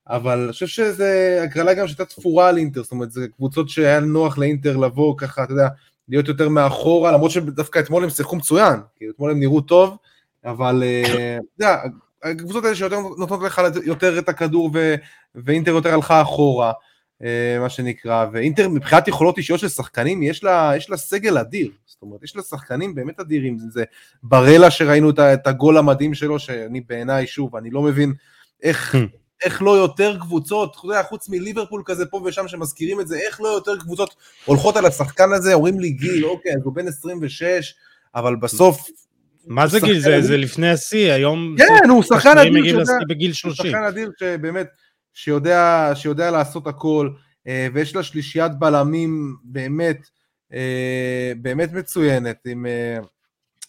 S2: אבל אני חושב שזה הגרלה גם שהייתה תפורה על אינטר, זאת אומרת, זה קבוצות שהיה נוח לאינטר לבוא ככה, אתה יודע, להיות יותר מאחורה, למרות שדווקא אתמול הם שיחקו מצוין, כי אתמול הם נראו טוב, אבל אתה יודע, הקבוצות האלה שיותר נותנות לך יותר את הכדור ו, ואינטר יותר הלכה אחורה, אה, מה שנקרא, ואינטר מבחינת יכולות אישיות של שחקנים, יש לה, יש לה סגל אדיר, זאת אומרת, יש לה שחקנים באמת אדירים, זה ברלה שראינו את הגול המדהים שלו, שאני בעיניי, שוב, אני לא מבין איך, hmm. איך לא יותר קבוצות, אתה יודע, חוץ מליברפול כזה פה ושם שמזכירים את זה, איך לא יותר קבוצות הולכות על השחקן הזה, אומרים לי גיל, אוקיי, אז הוא בן 26, אבל בסוף
S1: מה זה גיל? זה, זה לפני השיא, היום...
S2: כן, הוא שחקן אדיר,
S1: בגיל 30.
S2: הוא שחקן אדיר שבאמת, שיודע, שיודע לעשות הכל, אה, ויש לה שלישיית בלמים באמת, אה, באמת מצוינת, עם, אה,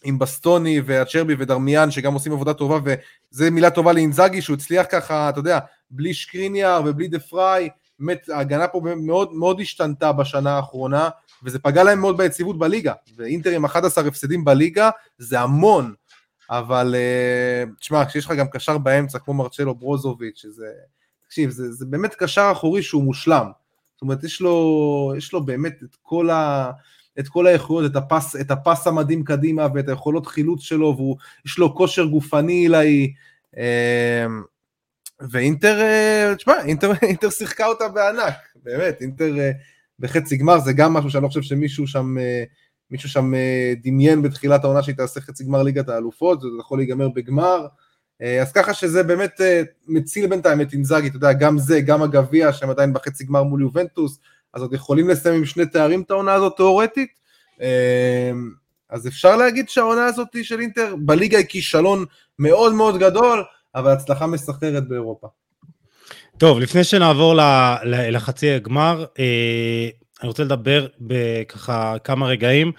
S2: עם בסטוני והצ'רבי ודרמיאן, שגם עושים עבודה טובה, וזה מילה טובה לאינזאגי, שהוא הצליח ככה, אתה יודע, בלי שקריניאר ובלי דה פריי, באמת ההגנה פה מאוד, מאוד השתנתה בשנה האחרונה, וזה פגע להם מאוד ביציבות בליגה, ואינטר עם 11 הפסדים בליגה זה המון, אבל תשמע, כשיש לך גם קשר באמצע כמו מרצ'לו ברוזוביץ', שזה, תקשיב, זה, זה באמת קשר אחורי שהוא מושלם, זאת אומרת, יש לו, יש לו באמת את כל ה... את כל האיכויות, את הפס, את הפס המדהים קדימה ואת היכולות חילוץ שלו, ויש לו כושר גופני עילאי, אה, ואינטר, אה, תשמע, אינטר, אינטר שיחקה אותה בענק, באמת, אינטר בחצי גמר, זה גם משהו שאני לא חושב שמישהו שם, אה, מישהו שם אה, דמיין בתחילת העונה שהיא תעשה חצי גמר ליגת האלופות, זה יכול להיגמר בגמר, אה, אז ככה שזה באמת מציל בינתיים את אינזאגי, אתה יודע, גם זה, גם הגביע, שהם עדיין בחצי גמר מול יובנטוס, אז עוד יכולים לסיים עם שני תארים את העונה הזאת תאורטית, אז אפשר להגיד שהעונה הזאת של אינטר בליגה היא כישלון מאוד מאוד גדול, אבל הצלחה מסחררת באירופה.
S1: טוב, לפני שנעבור לחצי הגמר, אה, אני רוצה לדבר בככה כמה רגעים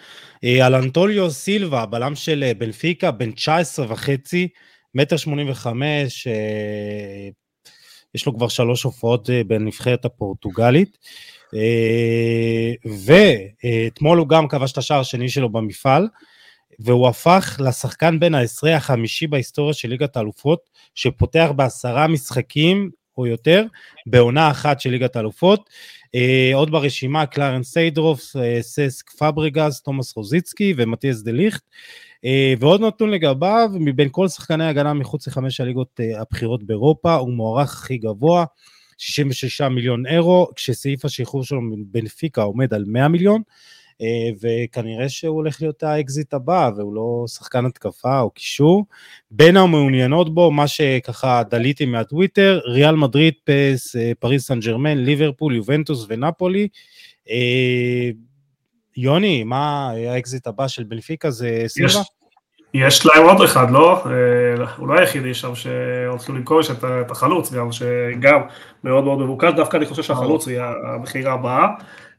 S1: אה, על אנטוליו סילבה, בלם של אה, בנפיקה, בן 19 וחצי, מטר 85, יש לו כבר שלוש הופעות בנבחרת הפורטוגלית, ואתמול הוא גם כבש את השער השני שלו במפעל, והוא הפך לשחקן בן העשרה החמישי בהיסטוריה של ליגת האלופות, שפותח בעשרה משחקים או יותר, בעונה אחת של ליגת האלופות. אה, עוד ברשימה קלרנס סיידרוף, אה, ססק פברגז, תומאס רוזיצקי ומתיאס דה ליכט. אה, ועוד נתון לגביו, מבין כל שחקני הגנה מחוץ לחמש הליגות אה, הבכירות באירופה, הוא מוערך הכי גבוה, 66 מיליון אירו, כשסעיף השחרור שלו בנפיקה עומד על 100 מיליון. אה, וכנראה שהוא הולך להיות האקזיט הבא, והוא לא שחקן התקפה או קישור. בין המעוניינות בו, מה שככה דליתי מהטוויטר, ריאל מדריד, פס, פריס סן ג'רמן, ליברפול, יובנטוס ונפולי. יוני, מה האקזיט הבא של בנפיקה זה סילבה?
S3: יש להם עוד אחד, לא? הוא לא היחידי שם שהולכים למכור, יש את החלוץ גם, שגם מאוד מאוד מבוקש, דווקא אני חושב שהחלוץ היא המכירה הבאה.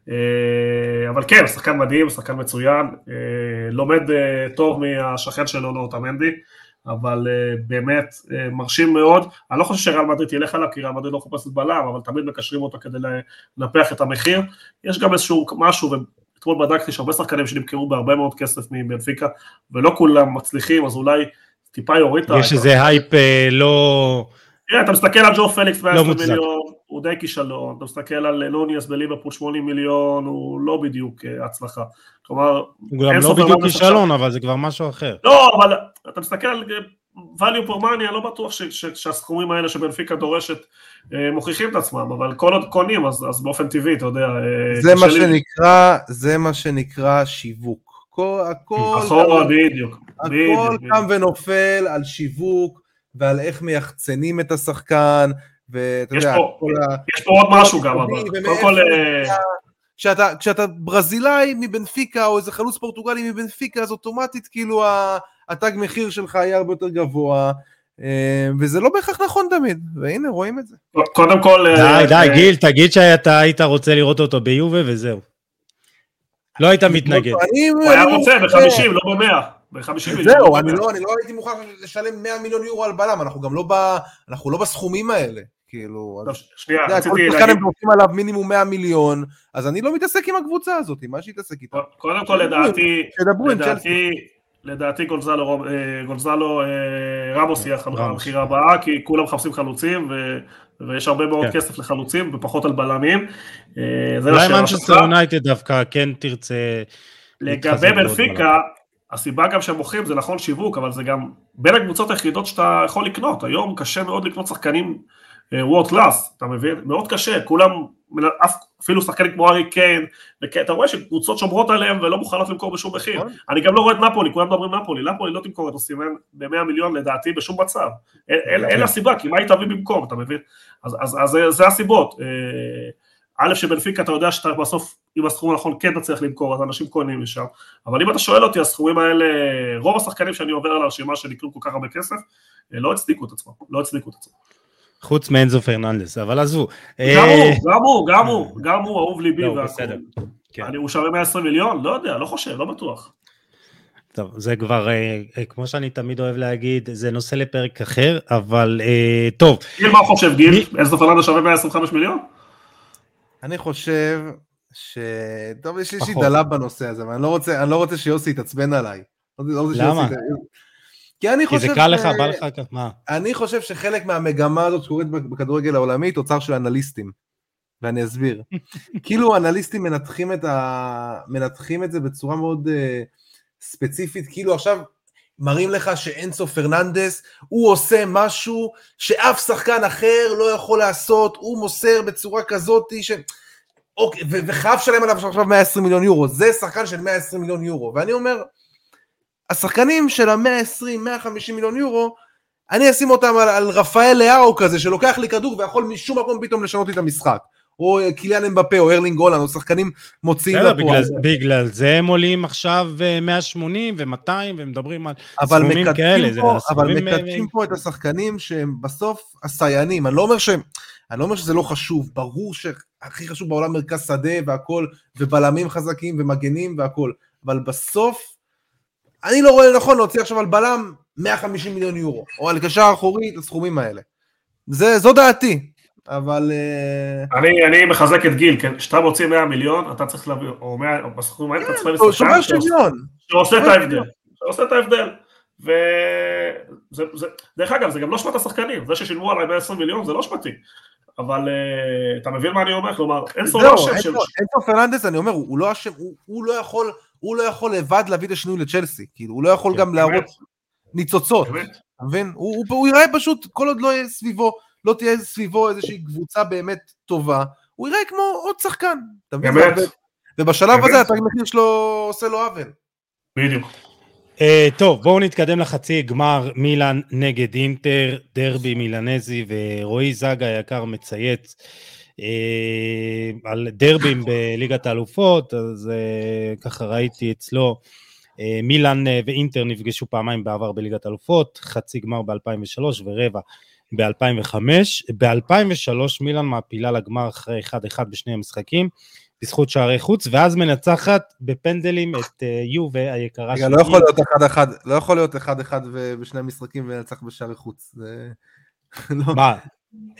S3: אה, אבל כן, שחקן מדהים, שחקן מצוין, אה, לומד אה, טוב מהשכן שלו, נורטמנדי, אבל באמת מרשים מאוד. אני לא חושב שריאל מדריד ילך עליו, כי ריאל מדריד לא חופשת בלם, אבל תמיד מקשרים אותו כדי לנפח את המחיר. יש גם איזשהו משהו, ואתמול בדקתי שהרבה שחקנים שנמכרו בהרבה מאוד כסף מבנפיקה, ולא כולם מצליחים, אז אולי טיפה יוריד את
S1: ה... יש איזה הייפ לא...
S3: תראה, אתה מסתכל על ז'ואאו פליקס 120 לא מיליון, הוא די כישלון, אתה מסתכל על נונייס בליברפול 80 מיליון, הוא לא בדיוק אה, הצלחה. כלומר,
S1: הוא גם לא בדיוק כישלון, אבל זה כבר משהו אחר.
S3: לא, אבל אתה מסתכל על אה, value for money, אני לא בטוח ש, ש, שהסכומים האלה שבנפיקה דורשת אה, מוכיחים את עצמם, אבל כל עוד קונים, אז, אז באופן טבעי, אתה יודע...
S2: זה מה שנקרא, זה מה שנקרא שיווק. הכל, הכל,
S3: בדיוק.
S2: הכל
S3: בדיוק,
S2: קם ונופל על שיווק ועל איך מייחצנים את השחקן, ואתה יודע,
S3: פה-
S2: כל ה...
S3: יש פה עוד משהו גם, אבל קודם כל, אה.
S2: כשאתה, ברזילאי מבנפיקה או איזה חלוץ פורטוגלי מבנפיקה אז אוטומטית כאילו התג מחיר שלך יהיה הרבה יותר גבוה אה, וזה לא בהכרח נכון תמיד והנה רואים את זה.
S3: קודם כל...
S1: די,
S3: אה,
S1: די,
S3: אה,
S1: גיל, תגיד שאתה היית רוצה לראות אותו ביובה וזהו. לא היית מתנגד.
S2: אני,
S3: הוא היה רוצה
S2: רוצה-
S3: ב-50, לא ב-100. ב-50 מיליון.
S2: זהו,
S3: לא
S2: אני
S3: ב-100.
S2: לא, אני לא הייתי מוכן לשלם 100 מיליון יורו על בלם, אנחנו גם לא, ב, אנחנו לא בסכומים האלה, כאילו,
S3: לא, שנייה,
S2: אתה יודע, כל
S3: רציתי
S2: שחקן
S3: להגיד,
S2: הם דורשים עליו מינימום 100 מיליון, אז אני לא מתעסק עם הקבוצה הזאת, מה שיתעסק איתה.
S3: קודם כל לדעתי. לדעתי, לדעתי גונזלו, אה, גונזלו אה, רמוס יהיה. המכירה הבאה, כי כולם מחפשים חלוצים, ו- ויש הרבה מאוד
S1: כן.
S3: כסף לחלוצים, ופחות על בלמים. אה,
S1: אולי מנצ'סטר. יונייטד דווקא כן תרצה...
S3: לגבי בנפיקה, הסיבה גם שהם מוכרים זה נכון שיווק, אבל זה גם בין הקבוצות היחידות שאתה יכול לקנות. היום קשה מאוד לקנות שחקנים world class, אתה מבין? מאוד קשה, כולם, אפילו שחקנים כמו הארי קיין, אתה רואה שקבוצות שומרות עליהם ולא מוכנות למכור בשום מחיר.
S2: נכון.
S3: אני גם לא רואה את נפולי, כולם מדברים נפולי, נפולי לא תמכור את אוסימן ב-100 מיליון לדעתי בשום מצב. אין- לה סיבה, כי מה היא תביא במקום, אתה מבין? אז- זה- הסיבות. אה, א', שבנפיקה אתה יודע שאתה בסוף, עם הסכום הנכון כן תצליח למכור, אז אנשים קונים משם. אבל אם אתה שואל אותי, הסכומים האלה, רוב השחקנים שאני עובר על הרשימה שנקנו כל כך הרבה כסף, אה, לא הצדיקו את עצמם, לא הצדיקו את עצמם.
S1: חוץ מאנזו פרננדס, אבל עזבו.
S3: גם
S1: אה,
S3: הוא, גם הוא, גם הוא, גם הוא אהוב ליבי
S1: לא,
S3: והכל.
S1: כן.
S3: אני- הוא שווה 120 מיליון? לא יודע, לא חושב, לא בטוח.
S1: טוב, זה כבר, אה, אה, כמו שאני תמיד אוהב להגיד, זה נושא לפרק אחר, אבל אה, טוב,
S3: גיל, מה חושב, גיל? אינסטו פרננדו שווה 125 מיליון?
S2: אני חושב ש... טוב, יש לי איזושהי. דלה בנושא הזה, אבל אני לא רוצה, אני לא רוצה שיוסי יתעצבן עליי. לא
S1: למה?
S2: כי אני
S1: כי
S2: חושב...
S1: זה קל לך, בא לך ככה, מה?
S2: אני חושב שחלק מהמגמה הזאת שקורית בכדורגל העולמי, תוצר של אנליסטים. ואני אסביר. כאילו אנליסטים מנתחים את, ה... מנתחים את זה בצורה מאוד uh, ספציפית, כאילו עכשיו מראים לך שאנסו פרננדס, הוא עושה משהו שאף שחקן אחר לא יכול לעשות, הוא מוסר בצורה כזאת ש... אוקיי, וחייב לשלם עליו עכשיו 120 מיליון יורו, זה שחקן של 120 מיליון יורו, ואני אומר, השחקנים של ה-120, 150 מיליון יורו, אני אשים אותם על, על רפאל לאאו כזה, שלוקח לי כדור ויכול משום מקום פתאום לשנות לי את המשחק. או אה, קיליאן אמבפה, או ארלינג הולנד, או שחקנים מוציאים לפועל.
S1: בגלל- בגלל זה הם עולים עכשיו אה, 180 ו-200 ומדברים על סכומים כאלה,
S2: פה, אבל
S1: אה,
S2: מקדשים פה את השחקנים שהם בסוף הסייענים. אני לא אומר שהם, אני לא אומר שזה לא חשוב, ברור שהכי חשוב בעולם מרכז שדה והכל, ובלמים חזקים ומגנים והכל, אבל בסוף, אני לא רואה נכון להוציא עכשיו על בלם 150 מיליון יורו, או על קשר אחורי את הסכומים האלה. זה, זו דעתי, אבל... אה,
S3: אני, אני מחזק את גיל, כן, כשאתה מוציא 100 מיליון, אתה צריך להביא, או 100, או בסכום האלה, אתה צריך להביא שחקן שעושה- את ההבדל. שעושה את ההבדל. וזה, זה, דרך אגב, זה גם לא אשמת השחקנים, זה ששילמו עליי 120 מיליון זה לא אשמתי. אבל אה, אתה מבין מה אני אומר? כלומר, אין סוף לא אשם של...
S2: אינסו אינסו פרננדס, אני אומר, הוא לא אשם, הוא- הוא לא יכול, הוא לא יכול לבד להביא את השינוי לצ'לסי, כאילו, הוא לא יכול
S1: כן,
S2: גם להראות ניצוצות. אתה מבין? הוא, הוא, הוא ייראה פשוט, כל עוד לא יהיה סביבו, לא תהיה סביבו איזושהי קבוצה באמת טובה, הוא ייראה כמו עוד שחקן, אתה מבין? ובשלב
S3: באמת.
S2: הזה התג מחיר שלו עושה לו עוול.
S3: בדיוק.
S1: אה, טוב, בואו נתקדם לחצי גמר מילאן נגד אינטר, דרבי מילנזי, ורועי זגה היקר מצייץ על דרבים בליגת האלופות, אז אה, ככה ראיתי אצלו, אה, מילאן אה, ואינטר נפגשו פעמיים בעבר בליגת האלופות, חצי גמר ב-2003 ורבע ב-2005. ב-2003 מילאן מעפילה לגמר אחרי 1-1 בשני המשחקים. בזכות שערי חוץ, ואז מנצחת בפנדלים את אה, יובה היקרה
S2: רגע, לא יכול להיות אחד אחד, לא יכול להיות אחד אחד בשני המשחקים ולנצח בשערי חוץ. לא.
S1: מה?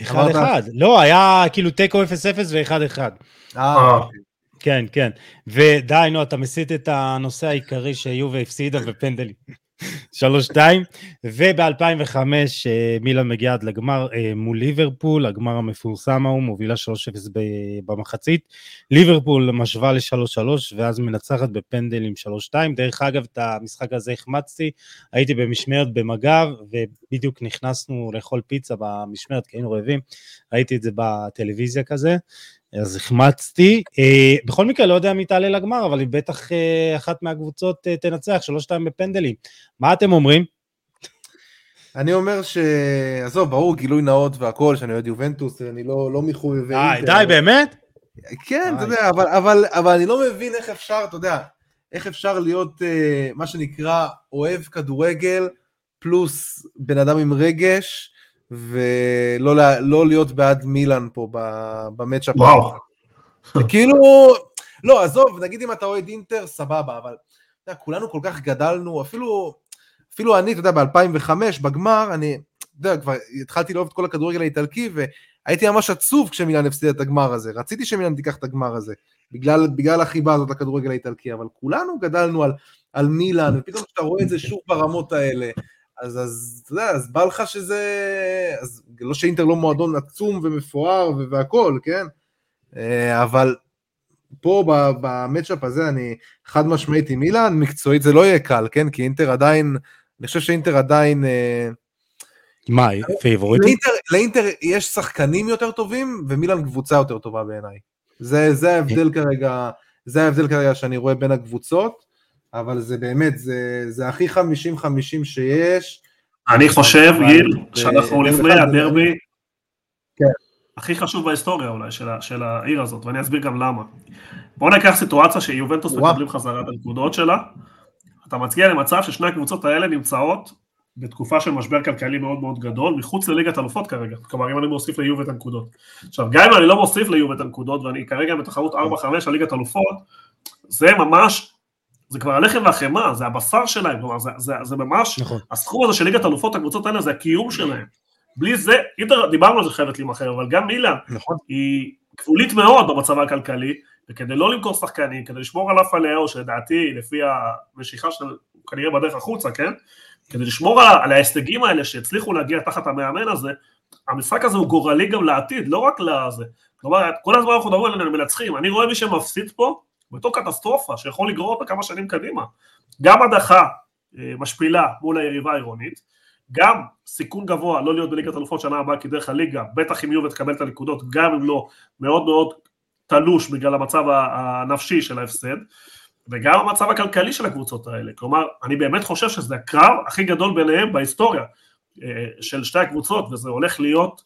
S1: אחד
S2: אמרת-
S1: אחד. לא, היה כאילו תיקו 0-0 ואחד אחד.
S2: אה, אוקיי.
S1: כן, כן. ודי, נו, אתה מסיט את הנושא העיקרי שיובה הפסידה בפנדלים. 3-2, וב-2005 מילאן מגיעה עד לגמר אה, מול ליברפול, הגמר המפורסם ההוא, מובילה 3-0 ב- במחצית. ליברפול משווה ל-3-3, ואז מנצחת בפנדלים 3-2. דרך אגב, את המשחק הזה החמצתי, הייתי במשמרת במג"ב, ובדיוק נכנסנו לאכול פיצה במשמרת, כי היינו רעבים, ראיתי את זה בטלוויזיה כזה. אז החמצתי. אה, בכל מקרה, לא יודע מי תעלה לגמר, אבל היא בטח אה, אחת מהקבוצות אה, תנצח, שלוש שתיים בפנדלים. מה אתם אומרים?
S2: אני אומר ש... עזוב, ברור, גילוי נאות והכל, שאני אוהד יובנטוס, אני לא, לא מחויבי
S1: אה. די, באמת?
S2: כן, אתה. יודע, אבל, אבל, אבל אני לא מבין איך אפשר, אתה יודע, איך אפשר להיות אה, מה שנקרא אוהב כדורגל, פלוס בן אדם עם רגש, ולא לא להיות בעד מילאן פה במצ'אפ.
S3: וואו.
S2: כאילו, לא, עזוב, נגיד אם אתה אוהד אינטר, סבבה, אבל אתה יודע, כולנו כל כך גדלנו, אפילו, אפילו אני, אתה יודע, ב-2005, בגמר, אני, אתה יודע, כבר התחלתי לאהוב את כל הכדורגל האיטלקי, והייתי ממש עצוב כשמילאן הפסידה את הגמר הזה. רציתי שמילאן תיקח את הגמר הזה, בגלל, בגלל החיבה הזאת לכדורגל האיטלקי, אבל כולנו גדלנו על, על מילאן, ופתאום כשאתה רואה את זה שוב ברמות האלה, אז, אז אתה יודע, אז בא לך שזה, אז לא שאינטר לא מועדון עצום ומפואר ו- והכל, כן? אה, אבל פה במצ'אפ הזה אני חד משמעית עם אילן, מקצועית זה לא יהיה קל, כן? כי אינטר עדיין, אני חושב שאינטר עדיין, אה,
S1: מה, היא פייבוריטית?
S2: לאינטר, לאינטר יש שחקנים יותר טובים ומילן קבוצה יותר טובה בעיניי. זה, זה ההבדל כרגע, זה ההבדל כרגע שאני רואה בין הקבוצות, אבל זה באמת, זה, זה הכי 50-50 שיש.
S3: אני חושב, גיל, שאנחנו לפני הדרבי
S2: כן.
S3: הכי חשוב בהיסטוריה אולי של של העיר הזאת, ואני אסביר גם למה. בוא ניקח סיטואציה שיובנטוס. מקבלים חזרה את הנקודות שלה, אתה מגיע למצב ששני הקבוצות האלה נמצאות בתקופה של משבר כלכלי מאוד מאוד גדול, מחוץ לליגת אלופות כרגע, כלומר אם אני מוסיף ליובה את הנקודות. עכשיו, גם אם אני לא מוסיף ליובה את הנקודות, ואני כרגע בתחרות 4-5 על ליגת אלופות, זה ממש, זה כבר הלחם והחמאה, זה הבשר שלהם, כלומר זה, זה, זה ממש
S1: נכון.
S3: הסכום הזה של ליגת אלופות, הקבוצות האלה זה הקיום שלהם. בלי זה, אינטר, דיברנו על זה חייבת להימכר, אבל גם מילאן
S2: נכון.
S3: היא כפולית מאוד במצבה הכלכלי, וכדי לא למכור שחקנים, כדי לשמור על הפלאו, שלדעתי, לפי המשיכה של, כנראה בדרך החוצה, כן? כדי לשמור על, על ההישגים האלה שהצליחו להגיע תחת המאמן הזה, המשחק הזה הוא גורלי גם לעתיד, לא רק לזה. כלומר, כל הזמן אנחנו מדברים על מנצחים, אני רואה מי שמפסיד פה בתור קטסטרופה, שיכול לגרור אותה כמה שנים קדימה. גם הדחה אה, משפילה מול היריבה העירונית, גם סיכון גבוה לא להיות בליגת אלופות שנה הבאה כי דרך הליגה, בטח אם יובל תקבל את הנקודות, גם אם לא, מאוד מאוד תלוש בגלל המצב הנפשי של ההפסד, וגם המצב הכלכלי של הקבוצות האלה. כלומר, אני באמת חושב שזה הקרב הכי גדול ביניהם בהיסטוריה אה, של שתי הקבוצות, וזה הולך להיות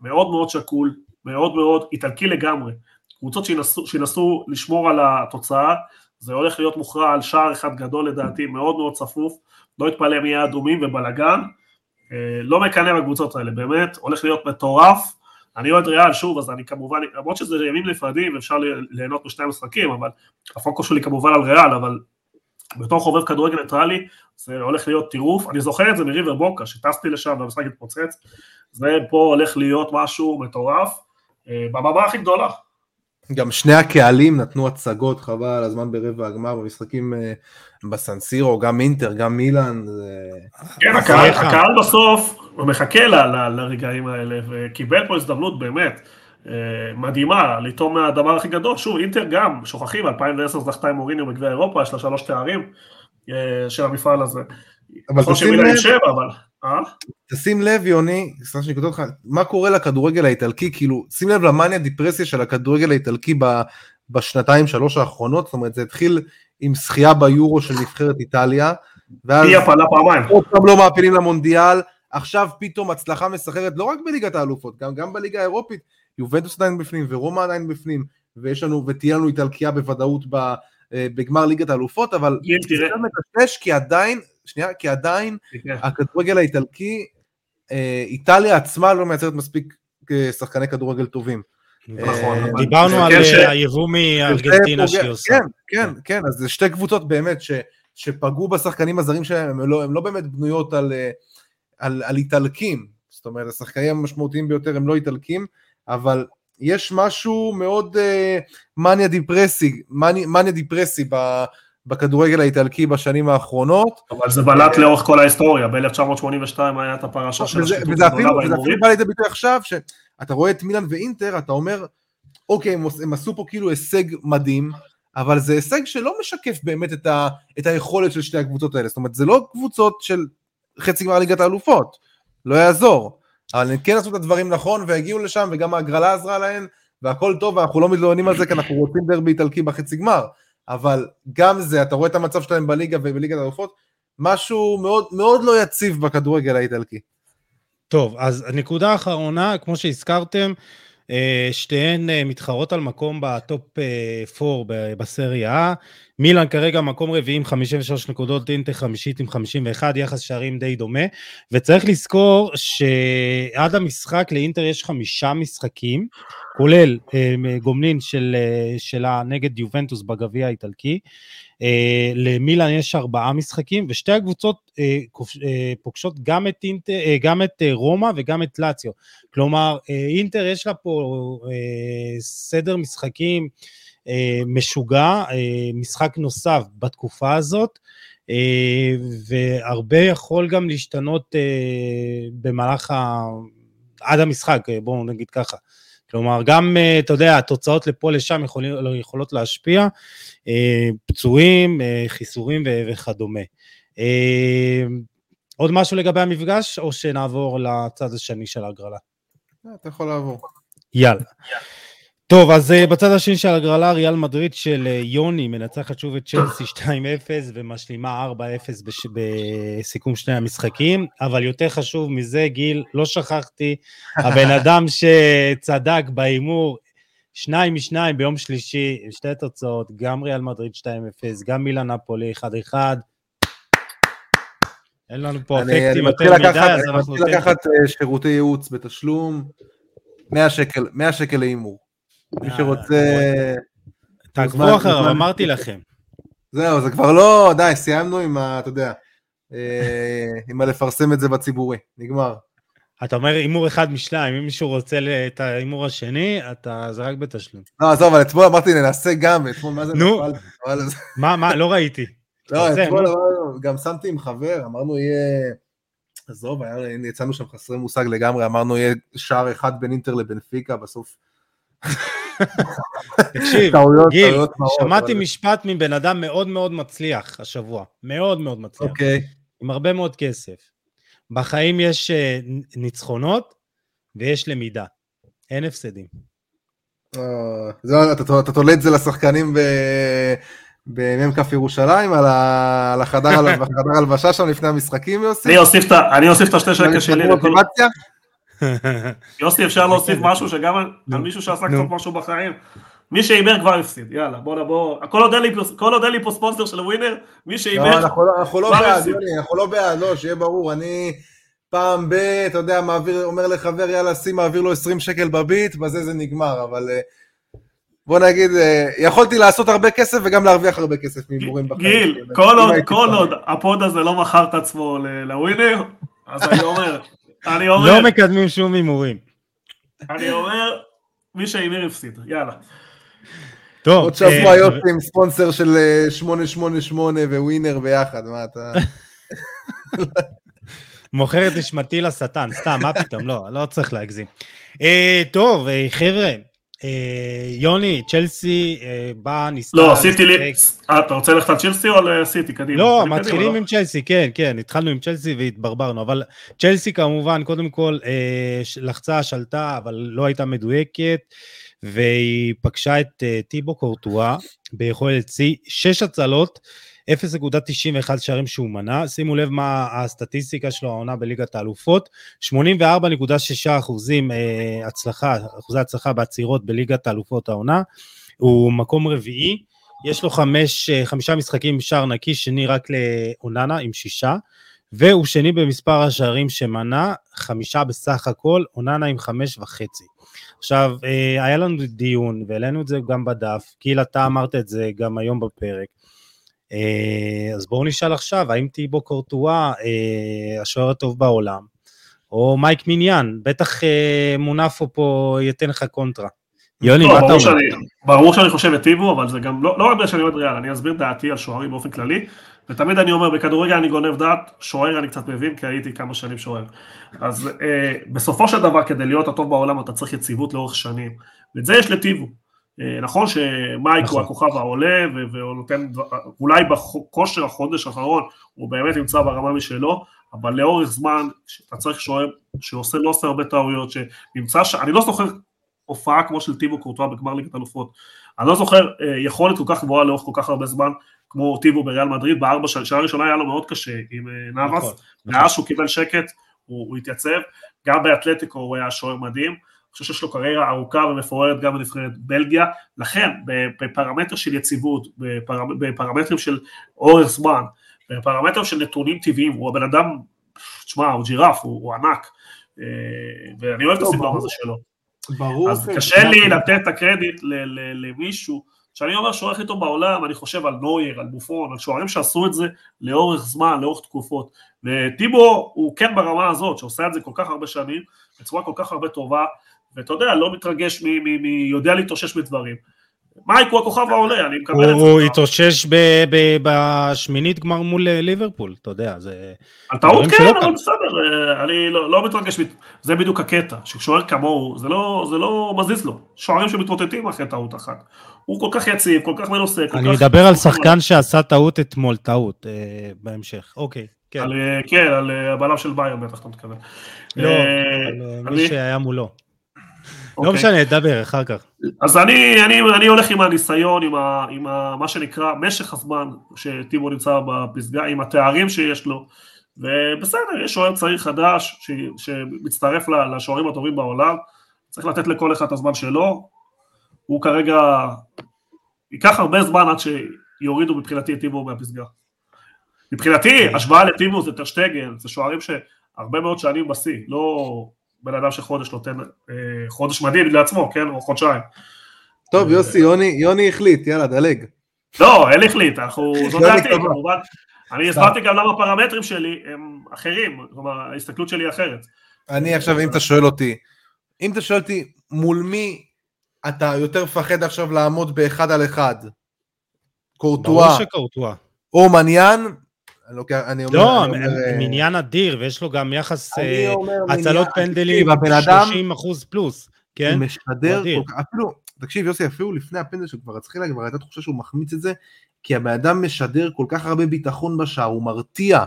S3: מאוד מאוד שקול, מאוד מאוד איטלקי לגמרי. קבוצות שינסו, לשמור על התוצאה, זה הולך להיות מוכרע על שער אחד גדול לדעתי, מאוד מאוד צפוף, לא יתפלא אם יהיה אדומים ובלאגן, אה, לא מקנא בקבוצות האלה, באמת, הולך להיות מטורף. אני אוהד ריאל, שוב, אז אני כמובן, למרות שזה ימים נפרדים, אפשר ליהנות משני המשחקים, אבל הפוקוס שלי כמובן על ריאל, אבל בתור חובב כדורגל ניטרלי, זה הולך להיות טירוף. אני זוכר את זה מריבר בוקה, שטסתי לשם והמשחק התפוצץ, זה פה הולך להיות משהו מטורף, אה, בבמה הכי גדולה.
S2: גם שני הקהלים נתנו הצגות חבל על הזמן ברבע הגמר במשחקים אה, בסנסירו, גם אינטר, גם מילאן.
S3: כן, הקהל, בסוף מחכה ל, לרגעים האלה, וקיבל פה הזדמנות באמת אה, מדהימה לטעום מהדבר הכי גדול. שוב, אינטר גם, שוכחים, 2010 זכתה עם מוריניו בגביע אירופה, יש לה שלוש תארים אה, של המפעל הזה.
S2: אבל תשים לב.
S3: אה?
S2: תשים לב, יוני, סליחה שאני קוטע אותך, מה קורה לכדורגל האיטלקי, כאילו, שים לב למאניה דיפרסיה של הכדורגל האיטלקי ב, בשנתיים שלוש האחרונות, זאת אומרת, זה התחיל עם זכייה ביורו של נבחרת איטליה, ואז
S3: היא הפעלה פעמיים.
S2: עוד פעם לא מעפילים למונדיאל, עכשיו פתאום הצלחה מסחררת, לא רק בליגת האלופות, גם, גם בליגה האירופית, יובנטוס עדיין בפנים, ורומא עדיין בפנים, ויש לנו, ותהיה לנו איטלקיה בוודאות ב, אה, בגמר ליגת האלופות, אבל זה
S3: תראה,
S2: קצת מטשטש, כי עדיין, שנייה, כי עדיין
S3: כן.
S2: הכדורגל האיטלקי, אה, איטליה עצמה לא מייצרת מספיק אה, שחקני כדורגל טובים.
S3: נכון,
S2: אה,
S3: אבל
S1: דיברנו על
S3: כן
S1: היבוא מארגנטינה שהיא עושה.
S2: כן, כן, כן, אז זה שתי קבוצות באמת ש, שפגעו בשחקנים הזרים שלהם, הם לא, הם לא באמת בנויות על, על, על איטלקים, זאת אומרת, השחקנים המשמעותיים ביותר הם לא איטלקים, אבל יש משהו מאוד מניה דיפרסי, מניה, מניה דיפרסי ב, בכדורגל האיטלקי בשנים האחרונות,
S3: אבל זה בלט לאורך כל ההיסטוריה, ב-1982 היה את הפרשה של
S2: וזה,
S3: השחיתות
S2: וזה, אפילו,
S3: הגדולה
S2: וזה אפילו
S3: בהימורים.
S2: בא לידי ביטוי עכשיו, שאתה רואה את מילאן ואינטר, אתה אומר, אוקיי, הם, עשו פה כאילו הישג מדהים, אבל זה הישג שלא משקף באמת את, ה, את היכולת של שתי הקבוצות האלה, זאת אומרת, זה לא קבוצות של חצי גמר ליגת האלופות, לא יעזור, אבל הם כן עשו את הדברים נכון והגיעו לשם, וגם ההגרלה עזרה להן, והכל טוב, ואנחנו לא מתלוננים על זה, כי אנחנו רוצים דרבי איטלקי בחצי גמר, אבל גם זה, אתה רואה את המצב שלהם בליגה ובליגת האלופות, משהו מאוד, מאוד לא יציב בכדורגל האיטלקי.
S1: טוב, אז הנקודה האחרונה, כמו שהזכרתם, שתיהן אה, מתחרות על מקום בטופ 4 אה, בסריה מילאן כרגע מקום רביעי עם 53 נקודות, אינטר חמישית עם 51, יחס שערים די דומה, וצריך לזכור שעד המשחק לאינטר יש חמישה משחקים, כולל גומלין של, שלה נגד יובנטוס בגביע האיטלקי, Uh, למילאן יש ארבעה משחקים, ושתי הקבוצות uh, uh, פוגשות גם את, אינטר, uh, גם את uh, רומא וגם את לאציו. כלומר, uh, אינטר יש לה פה uh, סדר משחקים uh, משוגע, uh, משחק נוסף בתקופה הזאת, uh, והרבה יכול גם להשתנות uh, במהלך ה... עד המשחק, בואו נגיד ככה. כלומר, גם, אה, אתה יודע, התוצאות לפה לשם יכולים, יכולות להשפיע, אה, פצועים, אה, חיסורים וכדומה. עוד משהו לגבי המפגש, או שנעבור לצד השני של ההגרלה?
S2: אתה יכול לעבור.
S1: יאללה. טוב, אז uh, בצד השני של הגרלה, ריאל מדריד של uh, יוני מנצחת שוב את צ'לסי 2-0 ומשלימה 4-0 בש... בסיכום שני המשחקים, אבל יותר חשוב מזה, גיל, לא שכחתי, הבן אדם שצדק בהימור, שניים משניים ביום שלישי, שתי תוצאות, גם ריאל מדריד 2-0, גם מילה נפולי 1-1. אין לנו פה אפקטים יותר מדי, אז אנחנו...
S2: אני מתחיל לקחת אה, שירותי ייעוץ בתשלום, 100 שקל, 100 שקל להימור. מי שרוצה...
S1: תעקבו אחריו, אמרתי לכם.
S2: זהו, זה כבר לא, די, סיימנו עם ה... אתה יודע, אה, עם הלפרסם את זה בציבורי, נגמר.
S1: אתה אומר הימור אחד משניים, אם מישהו רוצה את ההימור השני, אתה, זה רק בתשלום.
S2: לא, עזוב, אבל אתמול אמרתי ננסה גם, אתמול מה זה
S1: נפל? מה, מה, לא ראיתי.
S2: לא, אתמול גם שמתי עם חבר, אמרנו יהיה... עזוב, יצאנו שם חסרי מושג לגמרי, אמרנו יהיה שער אחד בין אינטר לבנפיקה, בסוף
S1: תקשיב, גיל, שמעתי משפט מבן אדם מאוד מאוד מצליח השבוע, מאוד מאוד מצליח,
S2: אוקיי.
S1: עם הרבה מאוד כסף. בחיים יש אה, ניצחונות ויש למידה, אין הפסדים.
S2: אה, אתה תולה את זה לשחקנים במ"כ ירושלים, על החדר הלבשה שם לפני המשחקים, יוסי?
S3: אני אוסיף את השתי שקל שלי. יוסי, אפשר להוסיף משהו שגם על מישהו שעשה קצת משהו בחיים? מי שהימר כבר הפסיד, יאללה, בוא נבוא, כל עוד אין לי פה ספונסר של ווינר, מי שהימר
S2: לא, אנחנו לא בעד, אנחנו לא בעד, לא, שיהיה ברור, אני פעם ב, אתה יודע, מעביר, אומר לחבר, יאללה, שים, מעביר לו 20 שקל בביט, בזה זה נגמר, אבל אה, בוא נגיד, אה, יכולתי לעשות הרבה כסף וגם להרוויח הרבה כסף מהימורים
S3: בחיים. גיל, כל עוד ה pod הזה לא מכר את עצמו לווינר, אז אני אומר, אני אומר...
S1: לא מקדמים שום הימורים.
S3: אני אומר, מי שהימר הפסיד, יאללה.
S2: טוב. עוד שבוע אה, יוצא עם ספונסר של 888 אה, וווינר ביחד, מה אתה...
S1: מוכר את נשמתי לשטן, סתם, מה פתאום, לא, לא צריך להגזים. אה, טוב, חבר'ה, אה, יוני, צ'לסי אה, באה, ניסתה...
S3: לא, סיטי לי... אה, אתה רוצה ללכת על צ'לסי או לסיטי? קדימה.
S1: לא, מתחילים עם צ'לסי, כן, כן, התחלנו עם צ'לסי והתברברנו, אבל צ'לסי כמובן, קודם כל, לחצה, שלטה, אבל לא הייתה מדויקת, והיא פגשה את טיבו קורטואה ביכולת שיא, שש הצלות, 0.91 שערים שהוא מנה, שימו לב מה הסטטיסטיקה שלו העונה בליגת האלופות, 84.6 אחוזים אה, הצלחה, אחוזי הצלחה בעצירות בליגת האלופות העונה, הוא מקום רביעי, יש לו חמש, אה, חמישה משחקים שער נקי, שני רק לאוננה עם שישה, והוא שני במספר השערים שמנה, חמישה בסך הכל, אוננה עם חמש וחצי. עכשיו, אה, היה לנו דיון, והעלינו את זה גם בדף, גיל, אתה אמרת את זה גם היום בפרק. אה, אז בואו נשאל עכשיו, האם טיבו קורטואה אה, השוער הטוב בעולם, או מייק מיניאן, בטח אה, מונפו פה ייתן לך קונטרה.
S3: יוני, לא, מה אתה אומר? ברור שאני חושב את טיבו, אבל זה גם, לא, לא רק בגלל שאני אוהד ריאל, אני אסביר דעתי על שוערים באופן כללי, ותמיד אני אומר, בכדורגל אני גונב דעת, שוער אני קצת מבין, כי הייתי כמה שנים שוער. אז אה, בסופו של דבר, כדי להיות הטוב בעולם, אתה צריך יציבות לאורך שנים, ואת זה יש לטיבו. אה, נכון שמייק נכון. הוא הכוכב העולה והוא נותן, אולי בכושר החודש האחרון הוא באמת נמצא ברמה משלו, אבל לאורך זמן אתה צריך שוער שעושה לא עושה הרבה טעויות, שנמצא ש... אני לא זוכר הופעה כמו של טיבו קורטואה בגמר ליגת אלופות. אני לא זוכר אה, יכולת כל כך גבוהה לאורך כל כך הרבה זמן, כמו טיבו בריאל מדריד, בארבע שנה, שנה ראשונה היה לו מאוד קשה עם אה, נאבס, נכון, נכון. מאז שהוא קיבל שקט הוא, הוא התייצב, גם באתלטיקו הוא היה שוער מדהים, חושב שיש לו קריירה ארוכה ומפוארת גם בנבחרת בלגיה, לכן בפרמטר של יציבות, בפרמ, בפרמטרים של אורך זמן, בפרמטרים של נתונים טבעיים, הוא הבן אדם, תשמע, הוא ג'ירף, הוא, הוא ענק, אה, ואני אוהב את לא, הסגנון הזה שלו. ברור. אז קשה לי לתת את הקרדיט למישהו, כשאני אומר שוער הכי טוב בעולם, אני חושב על נויר, על בופון, על שוערים שעשו את זה לאורך זמן, לאורך תקופות. וטיבו הוא כן ברמה הזאת, שעושה את זה כל כך הרבה שנים, בצורה כל כך הרבה טובה, ואתה יודע, לא מתרגש מ... מ, מ יודע להתאושש מדברים. מייק הוא הכוכב העולה, אני מקבל את זה.
S1: הוא התאושש בשמינית גמר מול אה, ליברפול, אתה יודע, זה...
S3: על טעות כן, אבל בסדר, אה, אני לא, לא מתרגש, זה בדיוק הקטע, ששוער כמוהו, זה לא, לא מזיז לו, שוערים שמתמוטטים אחרי טעות אחת. הוא כל כך יציב, כל כך מנוסה, כל
S1: אני אדבר על שחקן שעשה טעות אתמול, טעות, אה, בהמשך, אוקיי. כן,
S3: כן, על הבעלם של בייר בטח אתה מתכוון.
S1: לא, מי שהיה מולו. לא אוקיי. משנה, דבר אחר כך.
S3: אז אני, אני, אני הולך עם הניסיון, עם, ה, עם ה, מה שנקרא משך הזמן שטימו נמצא בפסגה, עם התארים שיש לו, ובסדר, יש שוער צעיר חדש ש, שמצטרף לשוערים הטובים בעולם, צריך לתת לכל אחד את הזמן שלו, הוא כרגע, ייקח הרבה זמן עד שיורידו מבחינתי את טימו מהפסגה. מבחינתי, אוקיי. השוואה לטימו זה טרשטגל, זה שוערים שהרבה מאוד שנים בשיא, לא בן אדם שחודש נותן, אה, חודש מדהים לעצמו, כן, או חודשיים.
S2: טוב, יוסי, יוני, יוני החליט, יאללה, דלג.
S3: לא, אין החליט, אנחנו, זאת דעתי, כמובן. אני הסברתי גם למה הפרמטרים שלי הם אחרים, כלומר, ההסתכלות שלי אחרת.
S2: אני עכשיו, אם אתה שואל אותי, אם אתה שואל אותי, מול מי אתה יותר מפחד עכשיו לעמוד באחד על אחד? קורטואה. ברור שקורטואה. או מניין,
S1: אני לוקח, אני אומר... לא, אני אומר, אה, מניין אדיר, ויש לו גם יחס אה, הצלות פנדלים 30 אחוז פלוס, כן? הוא
S2: משדר, אפילו, תקשיב יוסי, אפילו לפני הפנדל שהוא כבר התחיל, כבר הייתה תחושה שהוא מחמיץ את זה, כי הבן אדם משדר כל כך הרבה ביטחון בשער, הוא מרתיע.